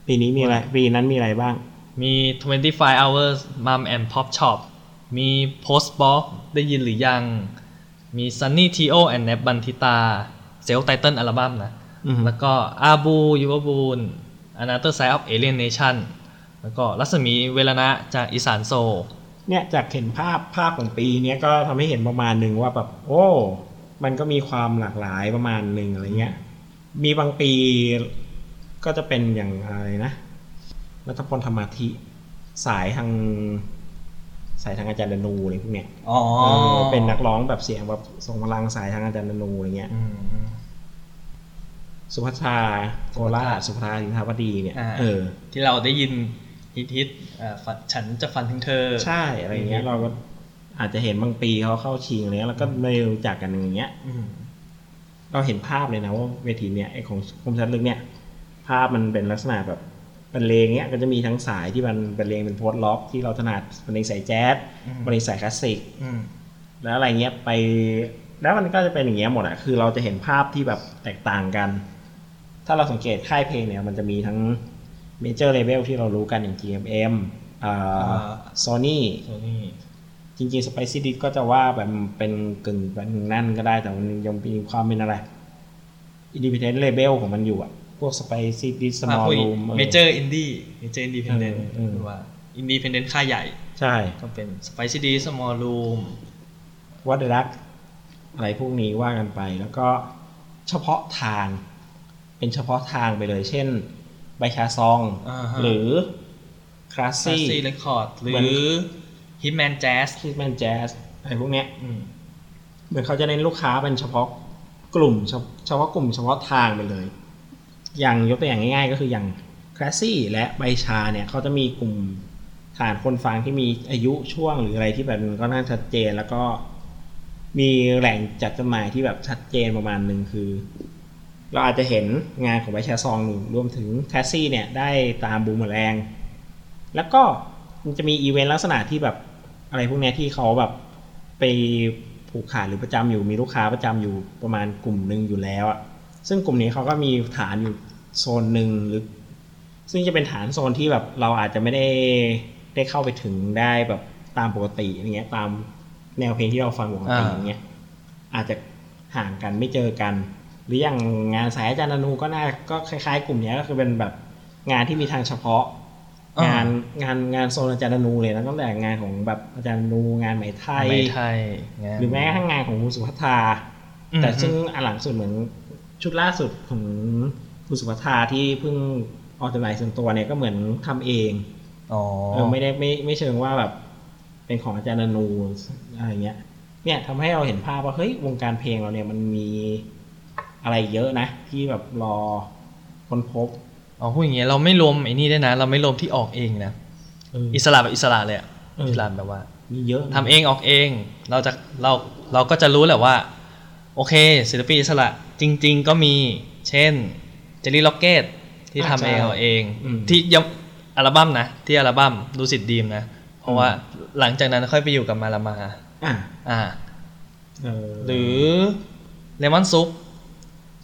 ปีนี้มีอะไร ปีนั้นมีอะไรบ้าง มี 25 hours mom and pop shop มี post box ได้ยินหรือยัง มี sunny tio and nap bantita self title อัลบั้มนะอือหือแล้วก็อาบูยูวบูน Another Side of Alien Nation แล้วก็รัศมีเวลนะจากอีสานโซ เนี่ยจากเห็นภาพภาพของปีเนี้ยก็ทำให้เห็นประมาณหนึ่งว่าแบบโอ้ มันก็มีความหลากหลายประมาณหนึ่งอะไรเงี้ย มีบางปีก็จะเป็นอย่างอะไรนะรัฐพลธรรมาธิสายทางสายทางอาจารย์ดนูอะไรพวกเนี้ยอ๋อเออเป็นนักร้องแบบเสียงแบบทรงพลังสายทางอาจารย์ดนูอะไรเงี้ยอืมสุภัทราโกราชสุภัทราสินทาวดีเนี่ยอ่าเออ ที่เราได้ยิน ฮิตฮิตๆอ่าฝันฉันจะฝันถึงเธอ ใช่อะไรเงี้ยเราก็อาจจะเห็นบางปีเขาเข้าชิงอะไรเงี้ยแล้วก็ไม่รู้จักกันอย่างเงี้ยอืมเราเห็นภาพเลยนะว่าเวทีเนี่ยไอของคมชัดลึกเนี่ย ภาพมันเป็นลักษณะแบบบรรเลงเนี้ยก็จะมีทั้งสายที่มันบรรเลงเป็นโพสต์ล็อก ที่เราถนัดบรรเลงสายแจ๊สบรรเลงสายคลาสสิกอืมแล้วอะไรเงี้ยไป แล้วมันก็จะเป็นอย่างเงี้ยหมดอะคือเราจะเห็นภาพที่แบบแตกต่างกัน ถ้าเราสังเกตค่ายเพลงเนี่ย มันจะมีทั้ง เมเจอร์เลเ e ลที่เรารู้กันอย่าง GMM อ่า Sony โซนี่จริงๆ Spicy Disc ก็จะว่าแบบเป็นกึ่งเป็นนั่นก็ได้แต่มันยังมีความเป็นอะไร Independent Label ของมันอยู่อะพวก Spicy d i s Small Room major indie major independent เออเออหรือว่า independent ค่ายใหญ่ ใช่ ก็เป็น Spicy D Small Room วัดรักอะไรพวกนี้ว่ากันไป แล้วก็เฉพาะทาง เป็นเฉพาะทางไปเลย เช่นใบชาซองอ่าฮะหรือคลาส Sassy ซี่ Record หรืเหมือนอ Hitman Jazz คิดแมนแจ๊สอะไรพวกเนี้ยอืมเหมือนเขาจะเน้นลูกค้าเป็นเฉพาะกลุ่มเฉพาะเฉพาะกลุ่มเฉพาะทางไปเลย อย่างยกตัวอย่างง่าย ๆ ก็คืออย่างคลาสซี่และใบชาเนี่ยเขาจะมีกลุ่มฐานคนฟังที่มีอายุช่วงหรืออะไรที่แบบก็น่าชัดเจนแล้วก็มีแหล่งจัดจำหน่ายที่แบบชัดเจนประมาณหนึ่งคือ เราอาจจะเห็นงานของใบชาซองหนึ่งรวมถึงแคสซี่เนี่ยได้ตามบูมแรงแล้วก็มันจะมีอีเวนต์ลักษณะที่แบบอะไรพวกเนี้ยที่เขาแบบไปผูกขาดหรือประจำอยู่มีลูกค้าประจำอยู่ประมาณกลุ่มหนึ่งอยู่แล้วอะซึ่งกลุ่มนี้เขาก็มีฐานอยู่โซนหนึ่งหรือซึ่งจะเป็นฐานโซนที่แบบเราอาจจะไม่ได้ได้เข้าไปถึงได้แบบตามปกติอย่างเงี้ยตามแนวเพลงที่เราฟังปกติอย่างเงี้ยอาจจะห่างกันไม่เจอกัน หรืออย่างงานสายอาจารย์อนูก็น่าก็คล้ายๆ กลุ่มเนี้ยก็คือเป็นแบบงานที่มีทางเฉพาะอ่างงานงานงานโซนอาจารย์อนูเลยนะตั้งแต่งานของแบบอาจารย์อนูงานไหมไทยไม่ไทยงานหรือแม้กระทั่งงานของคุณสุภัทราอืมแต่ซึ่งอันหลังสุดเหมือนชุดล่าสุดของคุณสุภัทราที่เพิ่งออกจำหน่ายส่วนตัวเนี่ยก็เหมือนทำเองอ๋อเออไม่ได้ไม่ไม่เชิงว่าแบบเป็นของอาจารย์อนูอะไรเงี้ย เนี่ยทำให้เราเห็นภาพว่าเฮ้ยวงการเพลงเราเนี่ยมันมี อะไรเยอะนะ ที่แบบรอค้นพบอ๋อพูดอย่างเงี้ยเราไม่รวมไอ้นี่ด้วยนะ เราไม่รวมที่ออกเองนะเอออิสระแบบอิสระเลยอะเอออิอิสระแบบว่ามีเยอะทำเองออกเอง เราจะเราเราก็จะรู้แหละว่า โอเคศิลปินอิสระจริง ๆ ก็มีเช่นเจลลี่ล็อกเก็ตที่ทำเองเอาเองที่ยังอัลบั้มนะ ที่อัลบั้มดูสิทดีมนะ เพราะว่าหลังจากนั้นค่อยไปอยู่กับมาลามาอะอ่าเออหรือเลมอนซุป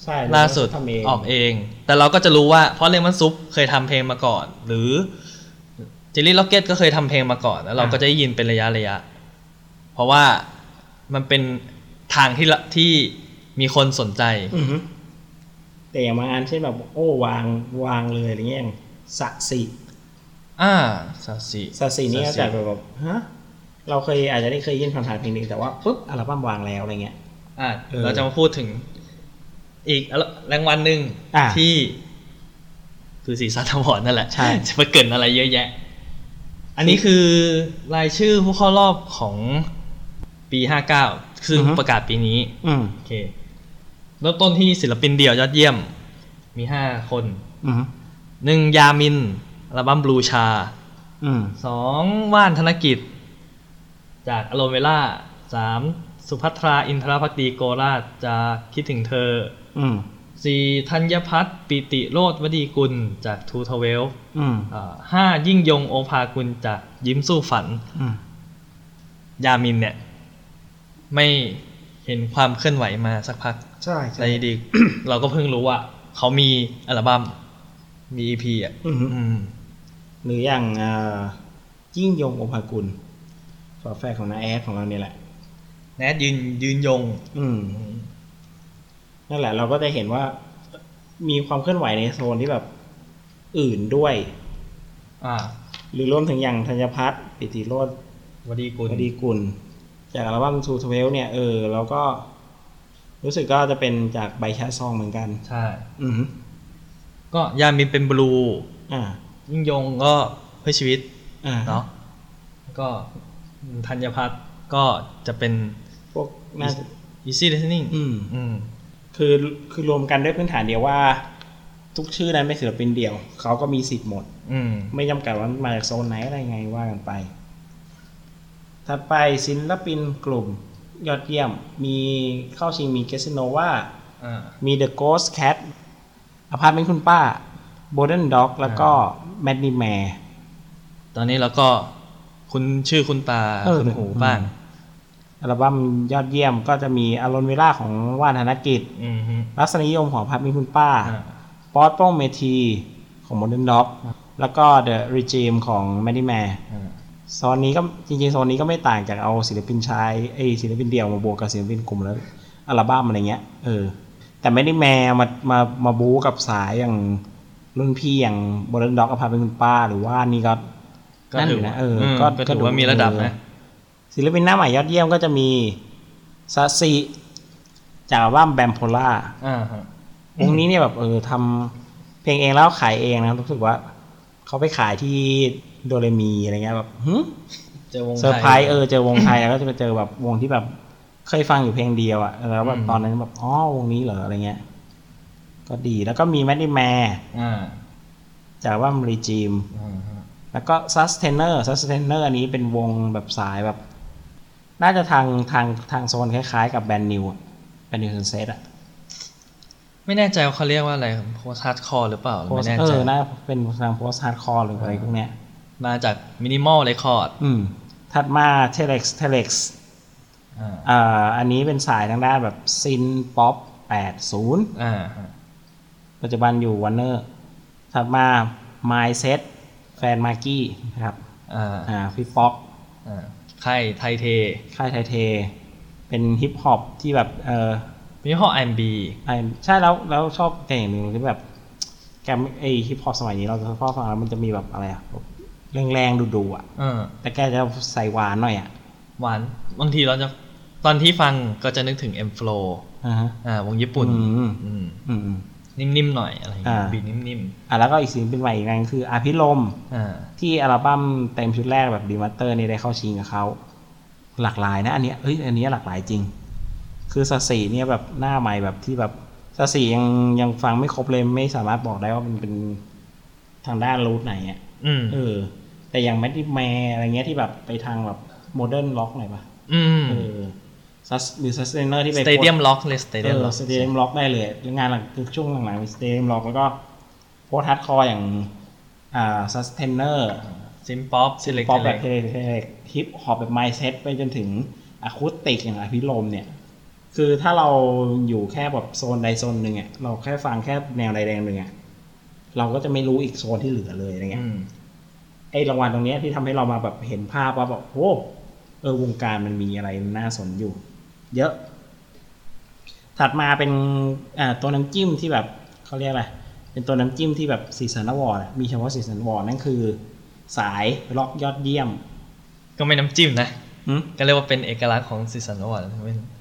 ใช่ล่าสุดทำเองออกเอง แต่เราก็จะรู้ว่าเพราะเลมอนซุปเคยทำเพลงมาก่อน หรือเจลลี่ล็อกเก็ตก็เคยทำเพลงมาก่อน แล้วเราก็จะได้ยินเป็นระยะระยะ เพราะว่ามันเป็นทางที่ละที่มีคนสนใจอือฮึแต่อย่างบางอันเช่นแบบ โอ้วางวางเลยอะไรเงี้ยอย่างสะสีอ่าซาซิสะสีนี่ก็จะแบบฮะเราเคยอาจจะได้เคยยินผ่านๆเพลงหนึ่งแต่ว่าปุ๊บอัลบั้มวางแล้วอะไรเงี้ยอ่าเออเราจะมาพูดถึง อีกรางวัลหนึ่งอ่าที่ คือสีสัน Award นั่นแหละใช่จะมาเกรินอะไรเยอะแยะ อันนี้คือรายชื่อผู้เข้ารอบของปี59ซึ่งอือฮึประกาศปีนี้อืมโอเคเริ่มต้นที่ศิลปินเดี่ยวยอดเยี่ยม มี5คนอืมหนึ่งยามินอัลบั้มบลูชาอืมสองว่านธนกฤต จากอโลเมล่าสามสุภัทราอินทรพักดีโกราชจากคิดถึงเธออืม สี่ธัญพัฒน์ปิติโรธวดีกุลจากทูทเวลอืมห้ายิ่งยงโอภากุลจากยิ้มสู้ฝันอืมยามินเนี่ย ไม่เห็นความเคลื่อนไหวมาสักพัก ใช่ในดีเราก็เพิ่งรู้ว่าเขามีอัลบั้มมี EP อะอืมอืมหรืออย่างอ่ายิ่งยงโอภากุลฝาแฝดของน้าแอดของเราเนี่ยแหละแนทยืนยืนยง อืม นั่นแหละเราก็จะเห็นว่ามีความเคลื่อนไหวในโซนที่แบบอื่นด้วย อ่า หรือรวมถึงอย่างธัญพัฒน์ปิติโรธวดีกุลวดีกุล จากอัลบั้มทูทเวลเนี่ยเออเราก็รู้สึกก็จะเป็นจากใบชาซองเหมือนกัน ใช่ อืมก็ยามินเป็นบลูอ่า ยิ่งยงก็เพื่อชีวิตอ่าเนาะก็ธัญพัฒน์ก็จะเป็นพวกน่าจะ easy listening อืมอืม คือคือรวมกันด้วยพื้นฐานเดียวว่า ทุกชื่อนั้นเป็นศิลปินเดี่ยว เขาก็มีสิทธิ์หมด อืม ไม่จำกัดว่ามาจากโซนไหนอะไรไงว่ากันไป ถัดไปศิลปินกลุ่มยอดเยี่ยม มีเข้าชิงมีเกสโนวาอ่า มี The Ghost Cat อพาร์ตเมนต์คุณป้า b o l d e n Dog แล้วก็ m a d n y m a r ตอนนี้เราก็คุณชื่อคุณตาเออคุณหูบ้างอั ลบั้มยอดเยี่ยมก็จะมีอารอนเวล่าของว่านธนกิจอืมฮึรัศนิยมของพับมีคุณป้าอ่าป๊อตโป้งเมทีของ Modern Dog แล้วก็ The Regime ของ m a d n y m a r อ่าโซนนี้ก็จริงๆโซนนี้ก็ไม่ต่างจากเอาศิลปินชายไอยศิลปินเดี่ยวมาบวกกับศิลปินกลุ่มแล้ว อัลบั้มอะไรเงี้ยเออแต่ไม่ได้แมมามามาบู๊กับสายอย่างรุ่นพี่อย่างบรนด็อกอภาเป็นคุณป้า หรือว่านี่ก็ก็นั่นอถือยู่นะเออมก็ก็ถือว่ามีระดับนะ ศิลปินหน้าใหม่ยอดเยี่ยมก็จะมีซาซิจากอัลบั้มแบมโพล่าอ่าฮะวงนี้เนี่ยแบบเออทำเพลงเองแล้วขายเองนะรู้สึกว่าเขาไปขายที่โดเรมีอะไรเงี้ยแบบหึเจอวงเซอร์ไพรส์ทยเออเจอวงไทยแล้วก็จะไปเจอแบบวงที่แบบเคยฟังอยู่เพลงเดียวอะแล้วแบบอืมตอนนั้นแบบอ๋อวงนี้เหรออะไรเงี้ย ก็ดีแล้วก็มี Mattnimare อ่าจากว่า Regime อ่าฮะแล้วก็ Sustainer Sustainer อันนี้เป็นวงแบบสายแบบ น่าจะทางทางทางโซนคล้ายๆ กับ Brand New Brand New Sunset อะไม่แน่ใจว่าเขาเรียกว่าอะไร post hardcore หรือเปล่าโพสไม่แน่ใจอะเป็นทาง post hardcore หรืออะไรพวกเนี้ยมาจาก Minimal Records อืมถัดมา Telex Telexs อ่าอ่าอันนี้เป็นสายทางด้านแบบ synth-pop 80อ่าฮะปัจจุบันอยู่วันเนอร์ถัดมา Mindset แฟนมากกี้นะครับอ่าอ่าพี่ป๊อกอ่า ค่ายไทยเทค่ายไทยเท เป็นฮิปฮอปที่แบบเออมินิมอลไอมบีไอใช่แล้วแล้วชอบเพลงอย่างหนึ่งที่แบบแกมไอฮิปฮอปสมัยนี้เราจะชอบฟังแล้วมันจะมีแบบอะไรอะแรงๆดูๆอะเออแต่แกจะใส่หวานหน่อยอะหวานบางทีเราจะตอนที่ฟังก็จะนึกถึง M Flow อ่าฮะอ่าวงญี่ปุ่นอืมอืมอืมอืม นิ่มๆหน่อยอะไรอย่างเงี้ยอ่าบีทนิ่มอะแล้วก็อีกสิ่งเป็นใหม่อีกอันคืออาพิลมๆอ่าที่อัลบั้มเต็มชุดแรกแบบดีมัตเตอร์นี่ได้เข้าชิงกับเขาหลากหลายนะอันเนี้ยเอ้ยอันเนี้ยหลากหลายจริง คือสสีเนี่ยแบบหน้าใหม่แบบที่แบบสสียังยังฟังไม่ครบเลยไม่สามารถบอกได้ว่ามันเป็นทางด้าน route ไหนอะอืมเออ แต่อย่าง Mattnimare อะไรเงี้ยที่แบบไปทางแบบ modern rock หน่อยปะอืมเออซัส หรือ Sustainer ที่ไป stadium rock เลย stadium rock stadium rock ได้เลยแล้วงานหลังคือช่วงหลังๆมี stadium rock แล้วก็post-hardcore อย่างอ่า Sustainer synth pop electro pop แบบเท่ๆฮิปฮอปแบบไมเซ็ตไปจนถึงอะคูสติกอย่างอภิรมย์เนี่ย คือถ้าเราอยู่แค่แบบโซนใดโซนหนึ่งอะเราแค่ฟังแค่แนวใดแนวหนึ่งอะเราก็จะไม่รู้อีกโซนที่เหลือเลยอะไรเงี้ยอืมไอ้รางวัลตรงเนี้ยที่ทำให้เรามาแบบเห็นภาพว่าแบบโอ้เออวงการมันมีอะไรน่าสนอยู่ เยอะ ถัดมาเป็นอ่าตัวน้ำจิ้มที่แบบเขาเรียกอะไร เป็นตัวน้ำจิ้มที่แบบสีสันอวอร์ดส์มีเฉพาะสีสันอวอร์ดส์นั่นคือ สายร็อกยอดเยี่ยม ก็ไม่น้ำจิ้มนะหึก็เรียกว่าเป็นเอกลักษณ์ของสีสันอวอร์ดส์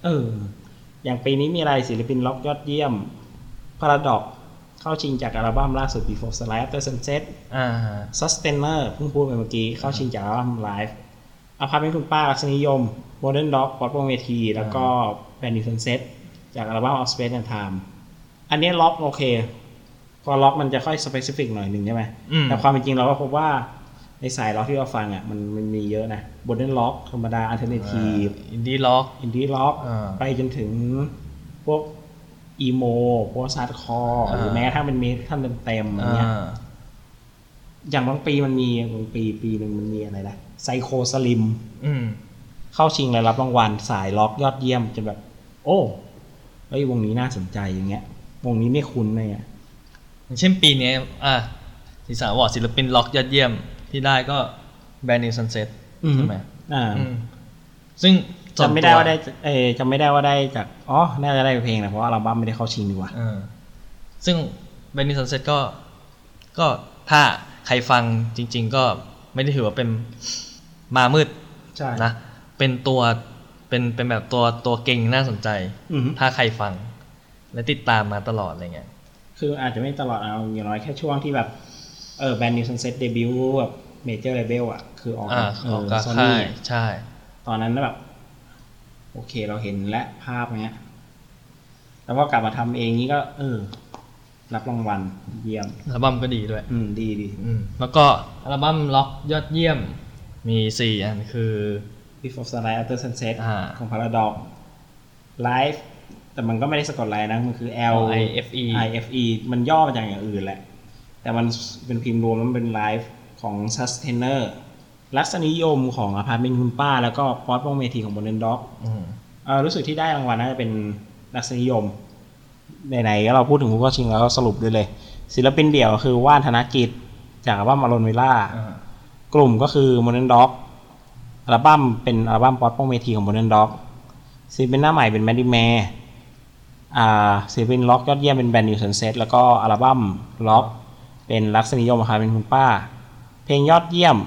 เออ อย่างปีนี้มีอะไรศิลปินร็อกยอดเยี่ยม Paradox เข้าชิงจากอัลบั้มล่าสุด Before Sunlight After Sunset อ่า Sustainer เพิ่งพูดไปเมื่อกี้เข้าชิงจากอัลบั้ม Live อพาร์ตเมนต์คุณป้ารักษนิยม Modern Dog ป๊อด โป้งเมธี แล้วก็ b a n d y Sunset จากอัลบั้ม Of Space and Time อันนี้ร็อกโอเค พอร็อกมันจะค่อย specific หน่อยหนึ่งใช่ไหมอืมแต่ความเป็นจริงเราก็พบว่าในสายร็อกที่เราฟังอะมันมันมีเยอะนะ Modern Rock ธรรมดา Alternative indie rock indie rock อ่าไปจนถึงพวก emo พวก hardcore อ่าหรือแม้กระทั่งเป็นเมทัลเต็มๆอะไรอ่าเงี้ยอย่างบางปีมันมีบางปีปีหนึ่งมันมีอะไรนะ Psycho Slim อืมเข้าชิงรายรับรางวัลสายร็อกยอดเยี่ยมจะแบบ โอ้เฮ้ยวงนี้น่าสนใจอย่างเงี้ย วงนี้ไม่คุ้นเลยอะอย่างเช่นปีนี้อะสีสันอวอร์ดส์ศิลปินร็อกยอดเยี่ยมที่ได้ก็ Brand New Sun set ใช่ไหมอ่าอืมซึ่งส่วนจำไม่ได้ตัวว่าได้เออจำไม่ได้ว่าได้จากอ๋อน่าจะได้เพลงนะเพราะว่าอัลบั้มไม่ได้เข้าชิงดีกว่าเออซึ่ง Brand New Sunsetก็ก็ถ้าใครฟังจริง ๆ ก็ไม่ได้ถือว่าเป็น มามืดใช่นะเป็นตัวเป็นเป็นแบบตัวตัวเก่งน่าสนใจอือฮึถ้าใครฟัง และติดตามมาตลอดอะไรเงี้ยคืออาจจะไม่ตลอดเอาอย่างน้อยแค่ช่วงที่แบบเออ Brand New Sunset debut แบบ major label อะ คือออกอ่าเอออกอกับโซค่านี่ยใช่ ตอนนั้นแบบ โอเคเราเห็นและภาพเนี้ย แล้วก็กลับมาทำเองนี่ก็ เออ รับรางวัลเยี่ยมอัลบั้มก็ดีด้วย อืมดีดีอืมแล้วก็อัลบั้มร็อกยอดเยี่ยม มีสี่อันคือ Before Sunlight After Sunset อ่า ของ Paradox Live แต่มันก็ไม่ได้สะกดไลน์นะ มันคือ L I F E I F E มันย่อมาจากอย่างอื่นแหละ แต่แต่มันเป็นพิมพ์รวมมันเป็นไลฟ์ของ Sustainer ลักษณะนิยมของอพาร์ตเมนต์คุณป้า แล้วก็ป๊อด โป้งเมธีของ Modern Dogอืมเออรู้สึกที่ได้รางวัลน่าจะเป็นลักษณะนิยมไหนๆก็เราพูดถึงผู้เข้าชิงแล้วก็สรุปด้วยเลย ศิลปินเดี่ยวคือว่านธนกฤต จากอัลบั้มอารอนเวล่าอ่า กลุ่มก็คือ Modern Dog อัลบั้มเป็นอัลบั้มป๊อด โป้งเมธีของ Modern Dog ศิลปินหน้าใหม่เป็น Maddie m a y อ่าศิลปินร็อกยอดเยี่ยมเป็น Brand New Sunset แล้วก็อัลบั้มร็อก เป็นลักษณะนิยมค่ะเป็นคุณป้า เพลงยอดเยี่ยม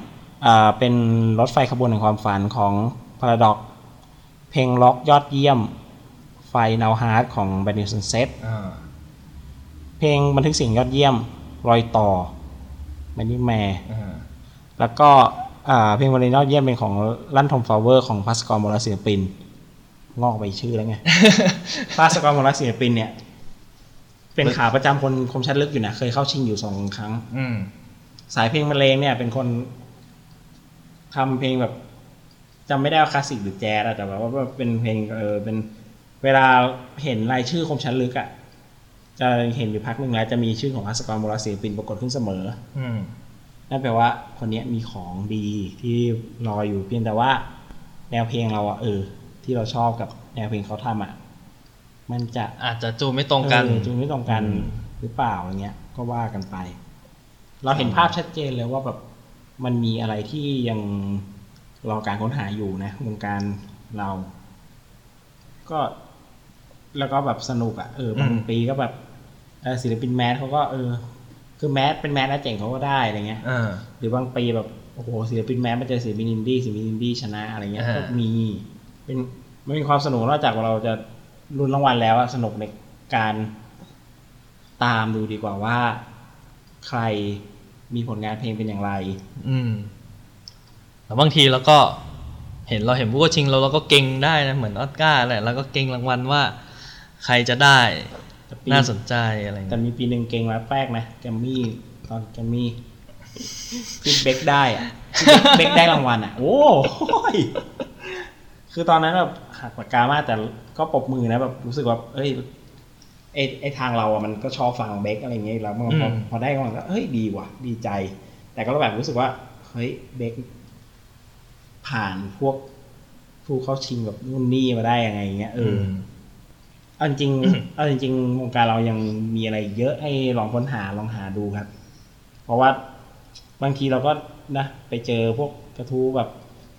อ่าเป็นรถไฟขบวนแห่งความฝันของ Paradox เพลงล็อกยอดเยี่ยมไฟ Now Hard ของแบรนด์นิวสันเซ็ตอ่าเพลงบันทึกเสียงยอดเยี่ยมรอยต่อ Maddie m a y อ่า แล้วก็อ่าเพลงวันนี้ยอดเยี่ยมเป็นของลั่นทอมฟลาวเวอร์ของพัสกรมรศิลปิน งอกไปชื่อแล้วไงพัสกรมรศิลปินเนี่ย เป็นขาประจำคนคมชัดลึกอยู่นะเคยเข้าชิงอยู่สองครั้ง อืมสายเพลงบรรเลงเนี่ย เป็นคนทำเพลงแบบจำไม่ได้ว่าคลาสสิกหรือแจ๊สอะแต่แบบว่าเป็นเพลงเออเป็นเวลาเห็นรายชื่อคมชัดลึกอะจะเห็นอยู่พักหนึ่งแล้วจะมีชื่อของพัสกรมรศิลปินปรากฏขึ้นเสมอ อืม นั่นแปลว่าคนเนี้ยมีของดีที่รออยู่เพียงแต่ว่า แนวเพลงเราอะเออ ที่เราชอบกับแนวเพลงเขาทำอะมันจะอาจจะจูนไม่ตรงกันเออจูนไม่ตรงกันอืมหรือเปล่าอะไรเงี้ย ก็ว่ากันไป เราเห็นภาพชัดเจนเลยว่าแบบมันมีอะไรที่ยังรอการค้นหาอยู่นะวงการเรา ก็แล้วก็แบบสนุกอะเออบางปีก็แบบเออศิลปิน mass เขาก็เออ คือ mass เป็น mass แล้วเจ๋งเขาก็ได้อะไรเงี้ยอ่าหรือบางปีแบบโอ้โหศิลปิน mass มาเจอศิลปินอินดี้ศิลปินอินดี้ชนะอะไรเงี้ยอ่าก็มี เป็นมันมีความสนุกนอกจากว่าเราจะรุนรางวัลแล้วอะสนุกในการตามดูดีกว่าว่า ใครมีผลงานเพลงเป็นอย่างไร อืมแล้วบางทีเราก็เห็นเราเห็นผู้ว่าชิงเราเราก็เก่งได้นะเหมือนออสการ์แหละแล้วก็เก่งรางวัลว่า ใครจะได้แต่ปี น่าสนใจอะไรแต่เงี้ยมีปีหนึ่งเก่งแล้วแป๊กนะแกมมี่ตอนแกมมี่ที่เบคได้อะที่เบคได้รางวัลอะโอ้ยคือตอนนั้นแบบหักปากกามากแต่ก็ปรบมือนะแบบรู้สึกว่า เอ้ยไอไอทางเราอะมันก็ชอบฟังเบคอะไรอย่างเงี้ยอยู่แล้วมันพอพอได้รางวัลก็เฮ้ยดีว่ะ ดีใจ แต่ก็แบบรู้สึกว่า เฮ้ยเบคผ่านพวกผู้เข้าชิงแบบนู่นนี่มาได้ยังไงเงี้ยเออม เอาจริงๆเอาจริงๆวงการเรายังมีอะไรเยอะให้ลองค้นหาลองหาดูครับ เพราะว่าบางทีเราก็นะไปเจอพวกกระทู้แบบ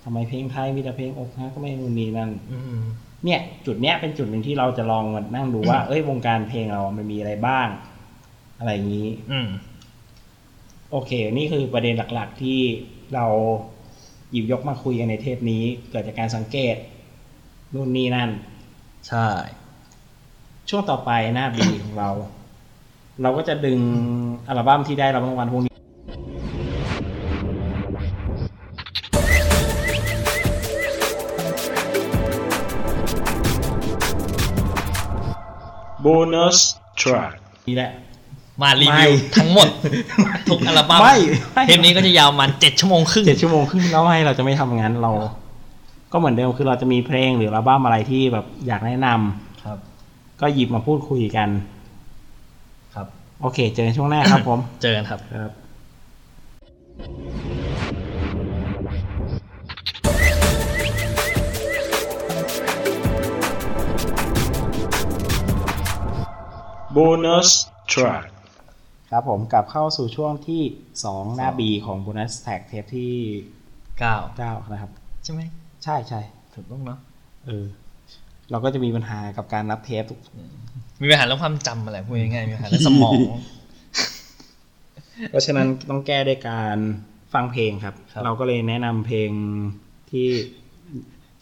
ทำไมเพลงไทยมีแต่เพลงอกหักก็ไม่นู่นนี่นั่นอืมเนี่ย จุดเนี้ยเป็นจุดหนึ่งที่เราจะลองมานั่งดูว่า เอ้ยวงการเพลงเรามันมีอะไรบ้าง อะไรอย่างนี้ อืมโอเค นี่คือประเด็นหลักๆที่เราหยิบยกมาคุยกันในเทปนี้ เกิดจากการสังเกตนู่นนี่นั่น ใช่ ช่วงต่อไปหน้าบีของเรา เราก็จะดึงอัลบั้มที่ได้รับรางวัลพวกนี้โบนัสทรัคนี่แหละ มารีวิวไม่ทั้งหมด ทุกอัลบั้มไม่ไม่เทปนี้ก็จะยาวมันเจ็ดชั่วโมงครึ่งเจ็ดชั่วโมงครึ่งแล้วให้เราจะไม่ทำงั้นเรา ก็เหมือนเดิมคือเราจะมีเพลงหรืออัลบั้มอะไรที่แบบอยากแนะนำครับ ก็หยิบมาพูดคุยกัน ครับ โอเค เจอกันช่วงหน้าครับผม เจอกันครับครับโบนัสทรัคครับผมกลับเข้าสู่ช่วงที่ 2 หน้า B ของ bonus track เทปที่เก้า9นะครับ ใช่ไหม ใช่ใช่ถูกต้องเนาะเออ เราก็จะมีปัญหากับการนับเทปทุกมีปัญหาเรื่องความจำอะไรพูดง่ายๆมีปัญหาเรื่องสมอง เพราะฉะนั้นต้องแก้ด้วยการฟังเพลงครับครับเราก็เลยแนะนำเพลงที่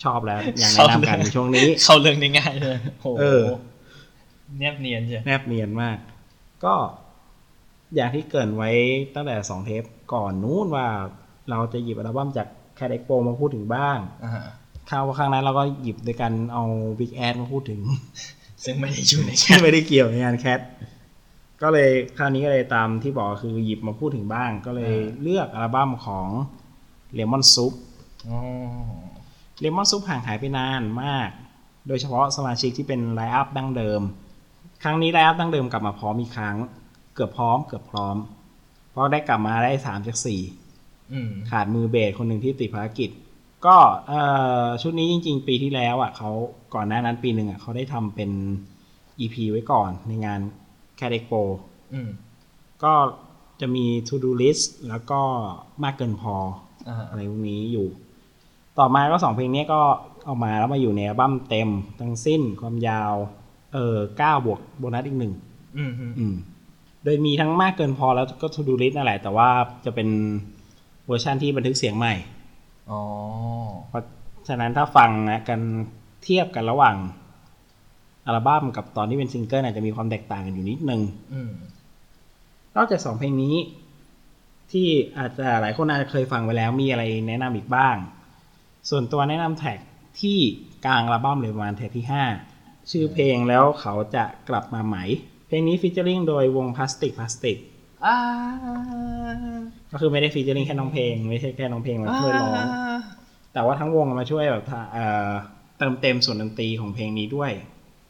ชอบแล้ว อยากแนะนำกันในช่วงนี้ เข้าเรื่องได้ง่ายเลยโอ้โหเออ แนบเนียนใช่แนบเนียนมาก ก็อย่างที่เกริ่นไว้ตั้งแต่สองเทปก่อนนู้นว่าเราจะหยิบอัลบั้มจาก Cat Expo มาพูดถึงบ้าง อ่า ฮะคราวครั้งนั้นเราก็หยิบด้วยกันเอา Big Ass มาพูดถึง ซึ่งไม่ได้อยู่ในแคที่ปไม่ได้เกี่ยวในงาน Cat ก็เลยคราวนี้ก็เลยตามที่บอกคือหยิบมาพูดถึงบ้าง ก็เลยเลือกอัลบั้มของ Lemon Soup อ๋อ Lemon Soup ห่างหายไปนานมาก โดยเฉพาะสมาชิกที่เป็นไลน์อัพดั้งเดิม ครั้งนี้ไลน์อัพดั้งเดิมกลับมาพร้อมอีกครั้ง เกือบพร้อมเกือบพร้อมราะได้กลับมาได้สามจากสี่อืมขาดมือเบสคนหนึ่งที่ติดภารกิจ ก็เอ่อชุดนี้จริง ๆ ปีที่แล้วอะเขาก่อนหน้านั้นปีหนึ่งอะเขาได้ทำเป็น EP ไว้ก่อนในงาน c a d e x p o อืมก็จะมี To Do List แล้วก็มากเกินพออ่าอะไรพวกนี้อยู่ ต่อมาก็สองเพลงนี้ก็เอามาแล้วมาอยู่ในอัลบั้มเต็มทั้งสิ้นความยาว เออเก้าบวกโบนัสอีกหนึ่งอืมอืมอืมโดยมีทั้งมากเกินพอแล้วก็ To Do List นั่นแหละ แต่ว่าจะเป็นเวอร์ชันที่บันทึกเสียงใหม่อ๋อ เพราะฉะนั้นถ้าฟังนะกันเทียบกันระหว่างอัลบั้มกับตอนที่เป็นซิงเกิลอาจจะมีความแตกต่างกันอยู่นิดนึงอืมนอกจากสองเพลงนี้ ที่อาจจะหลายคนอาจจะเคยฟังไปแล้วมีอะไรแนะนำอีกบ้าง ส่วนตัวแนะนำ track ที่กลางอัลบั้มเลยประมาณ track ที่5ชื่อเพลงแล้วเขาจะกลับมาไหม เพลงนี้ featuring โดยวง Plastic Plastic อ่า ก็คือไม่ได้ featuring แค่น้องเพลง ไม่ใช่แค่น้องเพลงมาช่วยร้อง แต่ว่าทั้งวงมาช่วยแบบทาเอ่อเติมเต็มส่วนดนตรีของเพลงนี้ด้วย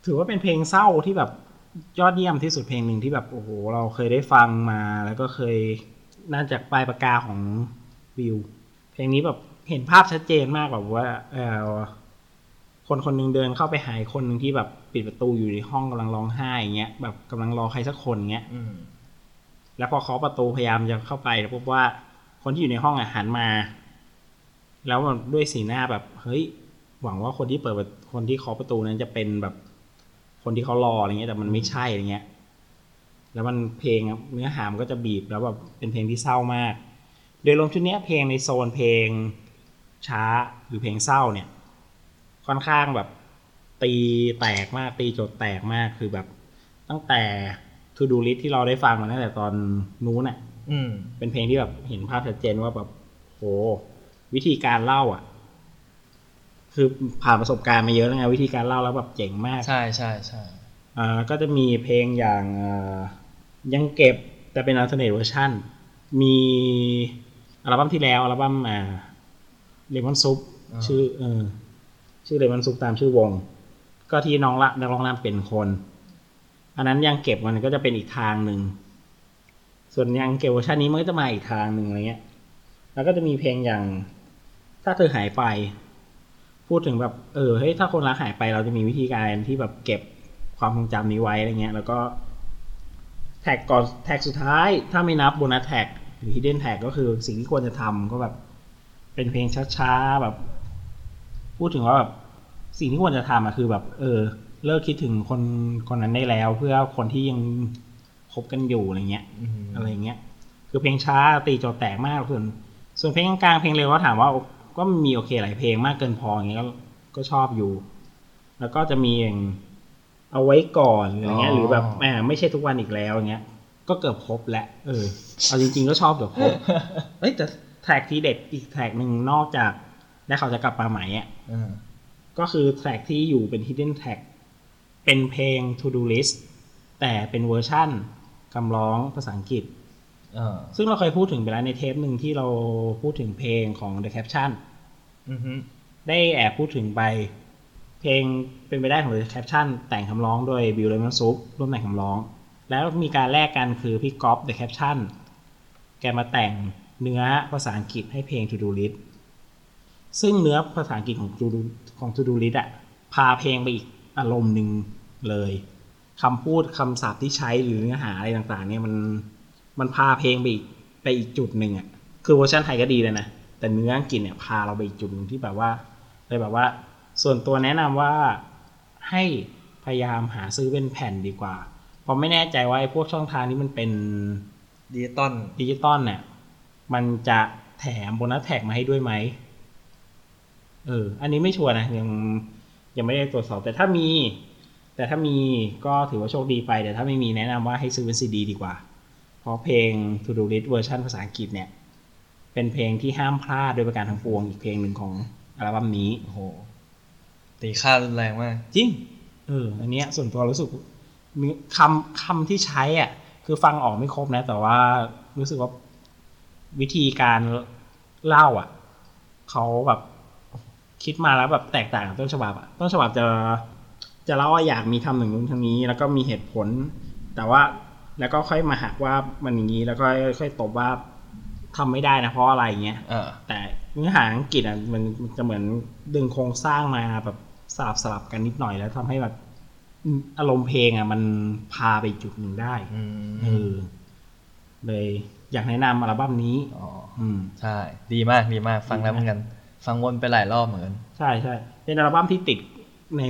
ถือว่าเป็นเพลงเศร้าที่แบบยอดเยี่ยมที่สุดเพลงหนึ่งที่แบบโอ้โหเราเคยได้ฟังมาแล้วก็เคยน่าจากปลายปากกาของวิว เพลงนี้แบบเห็นภาพชัดเจนมากแบบว่าเออคนคนหนึงเดินเข้าไปหายคนหนึ่งที่แบบปิดประตูอยู่ในห้องกำลังร้องไห้อย่างเงี้ยแบบกำลังรอใครสักคนเงี้ยอืม แล้วพอเคาะประตูพยายามจะเข้าไปแล้วพบว่าคนที่อยู่ในห้องอะหันมา แล้วด้วยสีหน้าแบบ เฮ้ย หวังว่าคนที่เปิดคนที่เคาะประตูนั้นจะเป็นแบบ คนที่เขารออะไรเงี้ยแต่มันไม่ใช่อะไรเงี้ย แล้วมันเพลงเนื้อหามนก็จะบีบแล้วแบบเป็นเพลงที่เศร้ามาก โดยรวมชุดนี้เพลงในโซนเพลงช้าหรือเพลงเศร้าเนี่ย ค่อนข้างแบบตีแตกมากตีโจทย์แตกมากคือแบบตั้งแต่ To Do List ที่เราได้ฟังมาตั้งแต่ตอนนู้นน่ะอืมเป็นเพลงที่แบบเห็นภาพชัดเจนว่าแบบโหวิธีการเล่า อะ คือผ่านประสบการณ์มาเยอะแล้วไงวิธีการเล่าแล้วแบบเจ๋งมาก ใช่ใช่ใช่อ่าก็จะมีเพลงอย่างอ่ายังเก็บแต่เป็น alternate version มีอัลบั้มที่แล้วอัลบั้มอ่า Lemon Soup ชื่อเออชื่อ Lemon Soup ตามชื่อวง ก็ที่น้องละนักร้องนำเป็นคน อันนั้นยังเก็บมันก็จะเป็นอีกทางหนึ่ง ส่วนยังเก็บเวอร์ชันนี้มันก็จะมาอีกทางหนึ่งอะไรเงี้ย แล้วก็จะมีเพลงอย่าง ถ้าเธอหายไป พูดถึงแบบเออเฮ้ยถ้าคนรักหายไปเราจะมีวิธีการที่แบบเก็บความทรงจำนี้ไว้อะไรเงี้ย แล้วก็แท็กก่อนแท็กสุดท้าย ถ้าไม่นับโบนัสแท็กหรือ hidden tag ก็คือสิ่งที่ควรจะทำก็แบบ เป็นเพลงช้าๆแบบ พูดถึงว่าแบบสิ่งที่ควรจะทำอะคือแบบ เออ เลิกคิดถึงคนคนนั้นได้แล้ว เพื่อคนที่ยังคบกันอยู่อะไรเงี้ยอืมอะไรเงี้ย คือเพลงช้าตีโจทย์แตกมากส่วนส่วนเพลงกลางๆเพลงเร็วก็ถามว่าก็มีโอเคหลายเพลงมากเกินพออย่างเงี้ยก็ก็ชอบอยู่ แล้วก็จะมีอย่างเอาไว้ก่อนอะไรเงี้ย หรือแบบแหมไม่ใช่ทุกวันอีกแล้วอย่างเงี้ย ก็เกือบครบแล้วเออเอาจริง ๆ ก็ชอบเกือบครบเอ้ยแต่แท็กที่เด็ดอีกแท็กหนึ่งนอกจากและเขาจะกลับมาใหม่อะอืมก็คือ track ที่อยู่เป็น hidden track เป็นเพลง To Do List แต่เป็นเวอร์ชั่นคำร้องภาษาอังกฤษอ่าซึ่งเราเคยพูดถึงไปแล้วในเทปหนึ่งที่เราพูดถึงเพลงของ The Caption อือฮึได้แอบพูดถึงไป เพลงเป็นไปได้ของ The Caption แต่งคำร้องโดยบิล Lemon Soup ร่วมแต่งคำร้อง แล้วมีการแลกกันคือพี่ก๊อฟ The Caption แกมาแต่งเนื้อภาษาอังกฤษให้เพลง To Do List ซึ่งเนื้อภาษาอังกฤษของ To Do ของ To Do List อะพาเพลงไปอีก อารมณ์หนึ่งเลยคำพูดคำศัพท์ที่ใช้หรือเนื้อหาอะไรต่างๆ เนี่ยมันมันพาเพลงไปอีกไปอีกจุดหนึ่งอะคือเวอร์ชันไทยก็ดีเลยนะแต่เนื้ออังกฤษเนี่ยพาเราไปอีกจุดหนึ่งที่แบบว่าเลยแบบว่า ส่วนตัวแนะนำว่าให้พยายามหาซื้อเป็นแผ่นดีกว่าเพราะไม่แน่ใจว่าไอ้พวกช่องทางนี้มันเป็นดิจิตอลดิจิตอลเนี่ยมันจะแถม bonus track มาให้ด้วยไหมเออ อันนี้ไม่ชัวร์นะยัง ยังไม่ได้ตรวจสอบ แต่ถ้ามี แต่ถ้ามีก็ถือว่าโชคดีไป แต่ถ้าไม่มีแนะนำว่าให้ซื้อเป็นซีดีดีกว่า เพราะเพลง To Do List เวอร์ชันภาษาอังกฤษเนี่ย เป็นเพลงที่ห้ามพลาดโดยประการทั้งปวงอีกเพลงหนึ่งของอัลบั้มนี้โอ้โหตีค่ารุนแรงมาก จริงเอออันเนี้ยส่วนตัวรู้สึกมีคำคำที่ใช้อะ คือฟังออกไม่ครบนะ แต่ว่ารู้สึกว่าวิธีการเล่าอะเขาแบบ คิดมาแล้วแบบแตกต่างกับต้นฉบับอะต้นฉบับจะจะเล่าว่าอยากมีทำหนึ่งนู้นทางนี้ แล้วก็มีเหตุผล แต่ว่าแล้วก็ค่อยมาหักว่ามันอย่างนี้แล้วก็ค่อยตบว่าทำไม่ได้นะเพราะอะไรเงี้ยเออแต่เนื้อหาอังกฤษอะมันมันจะเหมือนดึงโครงสร้างมาแบบสลับสลับกันนิดหน่อยแล้วทำให้แบบอืมอารมณ์เพลงอะ มันพาไปอีกจุดหนึ่งได้อืมเออเลยอยากแนะนำอัลบั้มนี้อ๋ออืมใช่ ดีมากดีมากฟังแล้วเหมือนกัน ฟังวนไปหลายรอบเหมือนกันใช่ใช่เป็นอัลบั้มที่ติดใน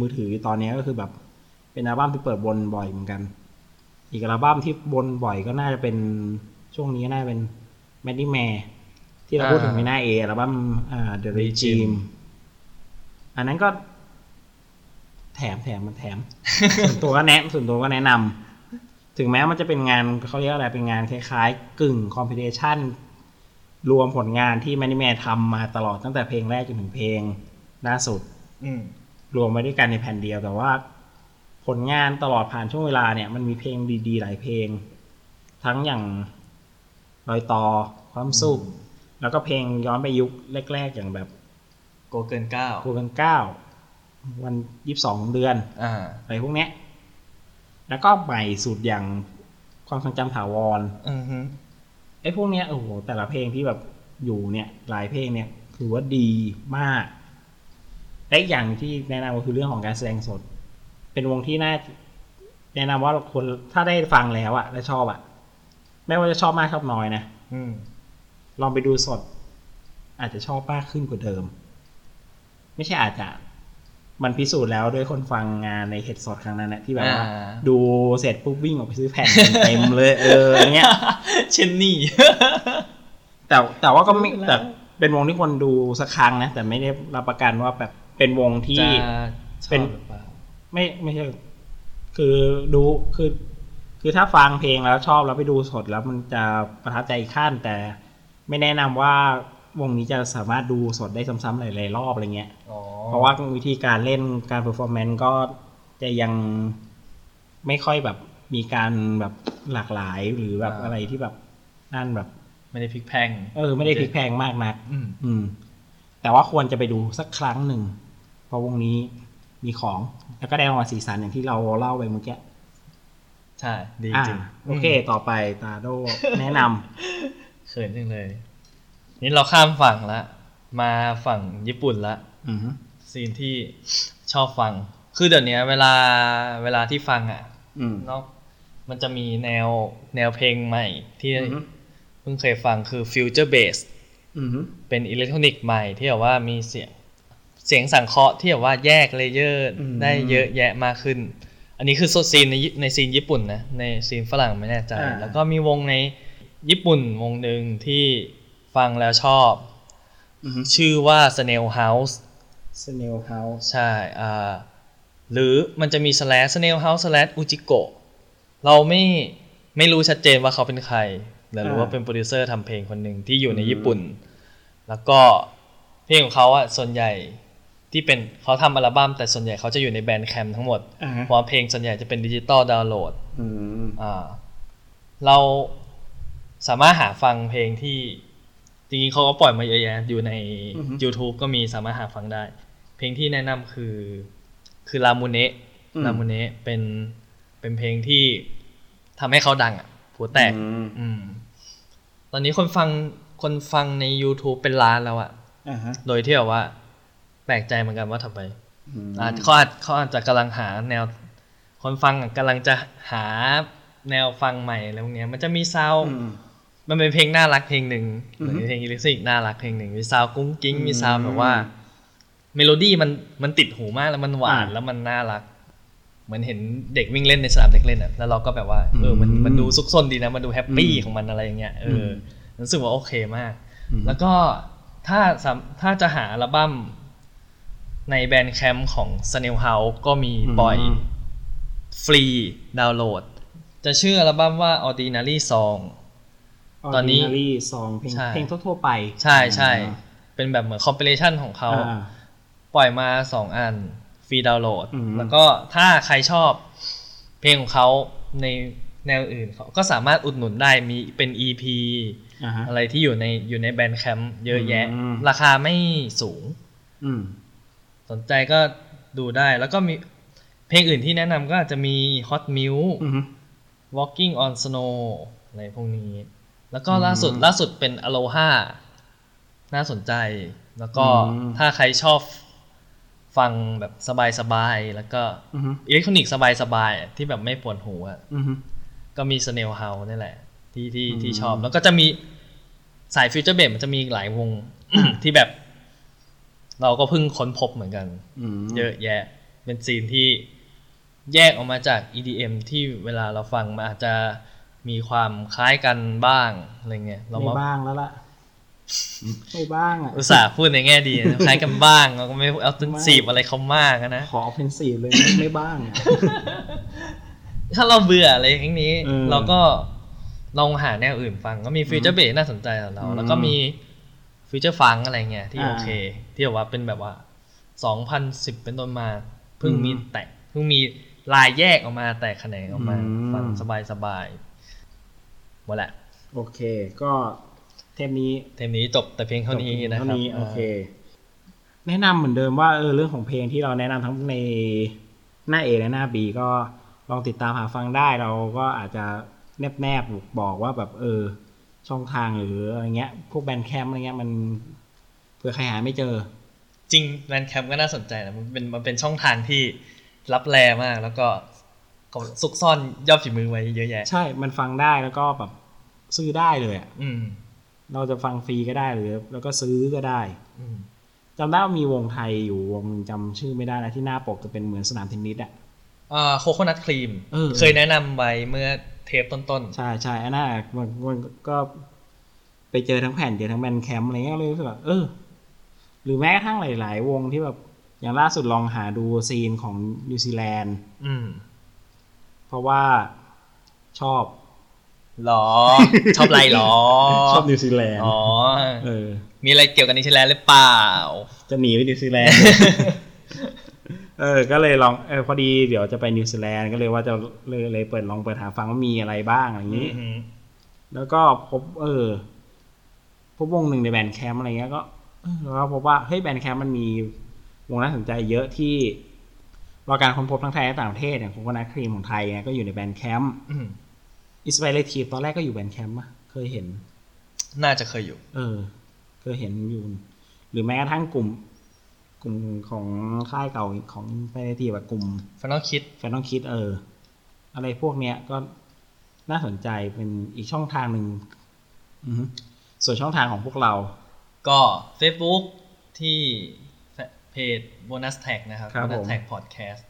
มือถือตอนนี้ก็คือแบบ เป็นอัลบั้มที่เปิดวนบ่อยเหมือนกัน อีกอัลบั้มที่วนบ่อยก็น่าจะเป็นช่วงนี้น่าจะเป็น m a d d y m a ที่เราพูดถึงไม่น่าเออัลบั้มอ่า The Regime อันนั้นก็แถมแถมมันแถมส่วนตัวก็แนะส่วนตัวก็แนะนำถึงแม้มันจะเป็นงานเขาเรียกอะไรเป็นงานคล้ายๆ กึ่งคอมพิ t ชัน รวมผลงานที่แมน y แมทำมาตลอดตั้งแต่เพลงแรกจนถึงเพลงล่าสุดอืมรวมไว้ด้วยกันในแผ่นเดียวแต่ว่า ผลงานตลอดผ่านช่วงเวลาเนี่ยมันมีเพลงดีๆ หลายเพลง ทั้งอย่างรอยต่อความสุข แล้วก็เพลงย้อนไปยุคแรก ๆ อย่างแบบโกเกินเก้ากูกันเก้าวันยี่สิบสองเดือนอ่าอะไรพวกเนี้ย แล้วก็ใหม่สุดอย่างความทรงจำถาวร อือฮึไอ้พวกเนี้ยโอ้โหแต่ละเพลงที่แบบอยู่เนี่ยหลายเพลงเนี่ยถือว่าดีมากและอีกอย่างที่แนะนำก็คือเรื่องของการแสดงสด เป็นวงที่น่าแนะนำว่าคนถ้าได้ฟังแล้วอะและชอบอะไม่ว่าจะชอบมากชอบน้อยนะอืมลองไปดูสด อาจจะชอบมากขึ้นกว่าเดิม ไม่ใช่อาจจะ มันพิสูจน์แล้วด้วยคนฟังงานในเห็ดสดครั้งนั้นนะที่แบบว่าอ่าดูเสร็จปุ๊บวิ่งออกไปซื้อแผ่นเต็มเลย เอออย่างเงี้ยเช่นนี่แต่แต่ว่าก็ไม่รู้แล้วแต่เป็นวงที่คนดูสักครั้งนะ แต่ไม่ได้รับประกันว่าแบบเป็นวงที่จะชอบเป็นหรือเปล่าไม่ไม่ใช่ คือดูคือ คือถ้าฟังเพลงแล้วชอบแล้วไปดูสดแล้วมันจะประทับใจอีกขั้นแต่ไม่แนะนำว่า วงนี้จะสามารถดูสดได้ซ้ำๆหลายๆรอบอะไรเงี้ยอ๋อเพราะว่าวิธีการเล่นการเ e อร์ฟอร์แมนซ์ก็จะยังไม่ค่อยแบบมีการแบบหลากหลายหรือแบบอะไรที่แบบนั่นแบบ ไม่ได้พลิกแพงเออ ไม่ได้พลิกแพงมากนัก อืมอืมแต่ว่าควรจะไปดูสักครั้งหนึ่งเพราะวงนี้มีของแล้วก็ได้รางวัลสีสันอย่างที่เราเล่าไปเมื่อกี้ใช่ ดีอ่าจริงโอเค ต่อไปตาโดแนะนเขินจังเลย นี่เราข้ามฝั่งละมาฝั่งญี่ปุ่นละำอืมซีนที่ชอบฟัง คือเดี๋ยวนี้เวลาเวลาที่ฟังอะอืมเนาะมันจะมีแนวแนวเพลงใหม่ ที่อือฮึเพิ่งเคยฟังคือ Future Bass อืมเป็นอิเล็กทรอนิกส์ใหม่ที่แบบว่ามีเสียงเสียงสังเคราะห์ที่แบบว่าแยก layer อืมได้เยอะแยะมากขึ้น อันนี้คือ scene ในใน scene ญี่ปุ่นนะใน scene ฝรั่งไม่แน่ใจอ่าแล้วก็มีวงในญี่ปุ่นวงหนึ่งที่ ฟังแล้วชอบอืมชื่อว่า Snail House Snail House ใช่อ่าหรือมันจะมี slash Snail House slash Ujiko เราไม่ไม่รู้ชัดเจนว่าเขาเป็นใครแต่รู้ว่าเป็นโปรดิวเซอร์ทำเพลงคนหนึ่งที่อยู่ในญี่ปุ่น แล้วก็เพลงของเขาอะส่วนใหญ่ที่เป็นเขาทำอัลบั้มแต่ส่วนใหญ่เขาจะอยู่ใน Bandcamp ทั้งหมดอ่าเพราะว่าเพลงส่วนใหญ่จะเป็น digital download อืมอ่าเราสามารถหาฟังเพลงที่ จริงๆเขาก็ปล่อยมาเยอะแยะอยู่ในอือฮึ YouTube ก็มีสามารถหาฟังได้ เพลงที่แนะนำคือ คือลามูเนะลามูเนะเป็นเป็นเพลงที่ทำให้เขาดังอะผัวแตกอืมอืม ตอนนี้คนฟังคนฟังใน YouTube เป็นล้านแล้วอะอ่าฮะโดยที่แบบว่า แปลกใจเหมือนกันว่าทำไมอืมอาจเขาอาจเขาอาจจะกำลังหาแนว คนฟังอะกำลังจะหาแนวฟังใหม่อะไรพวกเนี้ยมันจะมี sound อื มมันเป็นเพลงน่ารักเพลงหนึ่งอือฮึเพลงอิเล็กทรอนิกส์น่ารักเพลงหนึ่งมี sound กุ้งกิ้งอืมมี sound แบบว่า เมโลดี้มันมันติดหูมากแล้วมันหวานอ่าแล้วมันน่ารักเหมือนเห็นเด็กวิ่งเล่นในสนามเด็กเล่นอะแล้วเราก็แบบว่าเออมันอืมมันดูซุกซนดีนะมันดู happy อืมของมันอะไรอย่างเงี้ยเอออืมรู้สึกว่าโอเคมากอืมแล้วก็ถ้าสามถ้าจะหาอัลบั้มใน Bandcamp ของ Snail House ก็มีปล่อย free download จะชื่ออัลบั้มว่า Ordinary Song ตอนนี้ Ordinary Song เพลงใช่เพลงทั่วๆไป ใช่ใช่เป็นแบบเหมือนคอม p ิเลชันของเขาอ่าปล่อยมาสองอัน free download อืมแล้วก็ถ้าใครชอบเพลงของเขาในแนวอื่นเขาก็สามารถอุดหนุนได้มีเป็น EP อ่าฮะอะไรที่อยู่ในอยู่ใน Bandcamp เยอะแยะอืมราคาไม่สูงอืมสนใจก็ดูได้แล้วก็มีเพลงอื่นที่แนะนำก็อาจจะมี Hot m i l อืม Walking on Snow อะไรพวกนี้ แล้วก็ล่าสุดล่าสุดเป็น Aloha น่าสนใจ แล้วก็อืมถ้าใครชอบฟังแบบสบายๆ แล้วก็อือฮึอิเล็กทรอนิกส์สบายๆอะที่แบบไม่ปวดหัวอะอือฮึก็มี Snail House นี่แหละ ที่ที่อืมที่ชอบ แล้วก็จะมีสายฟิวเจอร์เบสมันจะมีอีกหลายวงที่แบบ เราก็เพิ่งค้นพบเหมือนกันอืมเยอะแยะ เป็นซีนที่แยกออกมาจาก EDM ที่เวลาเราฟังมันอาจจะ มีความคล้ายกันบ้างอะไรเงี้ยเราไม่มาบ้างแล้วล่ะไม่บ้างอะอุตส่าห์พูดในแง่ดีนะคล้ายกันบ้างเราก็ไม่เอาตึงสีบอะไรเขามากอะนะขอ offensive เลยไม่ไม่บ้างอะถ้าเราเบื่ออะไรอย่างนี้เออเราก็ลองหาแนวอื่นฟัง ก็มี future bass น่าสนใจของเราอืมแล้วก็มี future funk อะไรเงี้ยที่อ่าโอเค ที่แบบว่าเป็นแบบว่า2010เป็นต้นมาเพิ่งอืมมีแตกเพิ่งมีลายแยกออกมาแตกแขนงออกมาอืมฟังสบายสบายๆ หมดแหละ โอเค ก็เทปนี้ เทปนี้จบแต่เพียงเท่านี้นะคเท่านี้โอเค แนะนำเหมือนเดิมว่าเออเรื่องของเพลงที่เราแนะนำทั้งในหน้า A และหน้า B ก็ลองติดตามหาฟังได้เราก็อาจจะแนบแนบๆบอกว่าแบบเออ ช่องทางหรืออะไรเงี้ย พวกแบนด์แคมป์อะไรเงี้ยมันเผื่อใครหาไม่เจอ จริงแบนแคมก็น่าสนใจนะมันเป็นมันเป็นช่องทางที่รับแรมากแล้วก็ ก็ซุกซ่อนยอดฝีมือไว้เยอะแยะ ใช่ มันฟังได้แล้วก็แบบซื้อได้เลยอะอืม เราจะฟังฟรีก็ได้หรือ แล้วก็ซื้อก็ได้ อืมจำได้ว่ามีวงไทยอยู่วงหนึ่งจำชื่อไม่ได้นะที่หน้าปกจะเป็นเหมือนสนามเทนนิสอะอ่า Coconut Cream เออเคยแนะนำไว้เมื่อเทปต้นใช่ใช่อันนั้นอะมันมันก็ไปเจอทั้งแผ่นเจอทั้ง Bandcamp อะไรเงี้ยก็เลยรู้สึกว่าเออ หรือแม้กระทั่งหลาย ๆ วงที่แบบอย่างล่าสุดลองหาดู scene ของนิวซีแลนด์ๆอืม เพราะว่าชอบหรอ ชอบอะไรหรอ ชอบนิวซีแลนด์อ๋อเออ มีอะไรเกี่ยวกับนิวซีแลนด์หรือเปล่า จะหนีไปนิวซีแลนด์เออ ก็เลยลองเออพอดีเดี๋ยวจะไปนิวซีแลนด์ก็เลยว่าจะเลยเลยเปิดลองเปิดหาฟังว่ามีอะไรบ้างอะไรอย่างนี้อืมแล้วก็พบ เออ พบวงหนึ่งใน Bandcamp อะไรเงี้ยก็เออแล้วก็พบว่าเฮ้ย Bandcamp มันมีวงน่าสนใจเยอะที่ รอการค้นพบทั้งไทยและต่างประเทศอย่าง Coconut Cream ของไทยเนี่ยก็อยู่ใน Bandcamp อืมอิสราเอลทีตอนแรกก็อยู่ Bandcamp ปะเคยเห็น น่าจะเคยอยู่ เออ เคยเห็นอยู่ หรือแม้กระทั่งกลุ่ม กลุ่มของค่ายเก่าของไปทีแบบกลุ่มฟันนอลคิดแฟนต้องคิดเออ อะไรพวกเนี้ยก็น่าสนใจเป็นอีกช่องทางหนึ่งอือฮึส่วนช่องทางของพวกเรา ก็ Facebook ที่ เพจ Bonus Tag นะครับครับ Bonus ผม Tag Podcast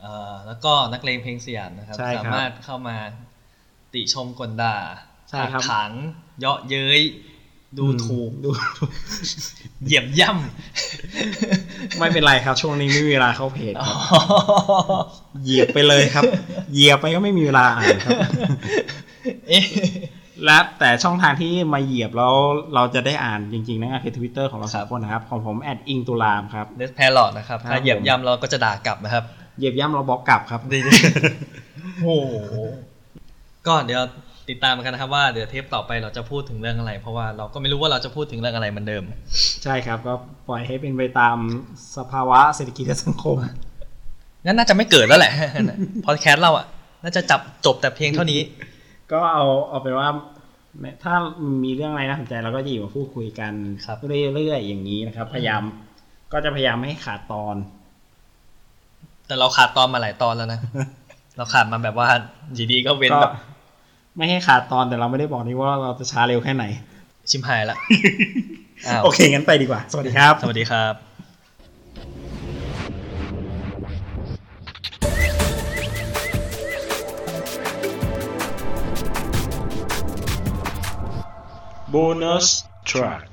เอ่อแล้วก็นักเลงเพลงสยามนะครับใช่ครับสามารถเข้ามาติชมกลด่าใช่ครับถางเยาะเย้ย ดูถูกดูเหยียบย่ไม่เป็นไรครับ ช่วงนี้ไม่มีเวลาเข้าเพจำครับเหยียบไปเลยครับ เหยียบไปก็ไม่มีเวลาอ่านครับเอ๊ะ และแต่ช่องทางที่มาเหยียบแล้วเราจะได้อ่านจริงๆนะคือทวิตเตอร์ของเราสองคนนะครับ ของผมแอดอิงตุลามครับเดสแพลอดนะครับครับถ้าเหยียบผมย่ำเราก็จะด่ากลับนะครับ เหยียบย่ำเราบล็อกกลับครับดีโอ้โหก็เดี๋ยวติดตามกันนะครับว่าเดี๋ยวเทปต่อไปเราจะพูดถึงเรื่องอะไร เพราะว่าเราก็ไม่รู้ว่าเราจะพูดถึงเรื่องอะไรเหมือนเดิม ใช่ครับ ก็ปล่อยให้เป็นไปตามสภาวะเศรษฐกิจและสังคมงั้นน่าจะไม่เกิดแล้วแหละพอดแคสต์เราอะน่าจะจับจบแต่เพียงเท่านี้ ก็เอาเอาไปนว่า ถ้ามีเรื่องอะไรน่าสนใจเราก็จะอยู่มาพูดคุยกันครับเรื่อยๆอย่างนี้นะครับ พยายามก็จะพยายามไม่ให้ขาดตอน แต่เราขาดตอนมาหลายตอนแล้วนะเราขาดมาแบบว่าอยู่ดีก็เว้นก็แบบไม่ให้ขาดตอนแต่เราไม่ได้บอกนี่ว่าเราจะช้าเร็วแค่ไหน ชิมหายละอ้าวโอเคงั้นไปดีกว่า สวัสดีครับ สวัสดีครับ Bonus track.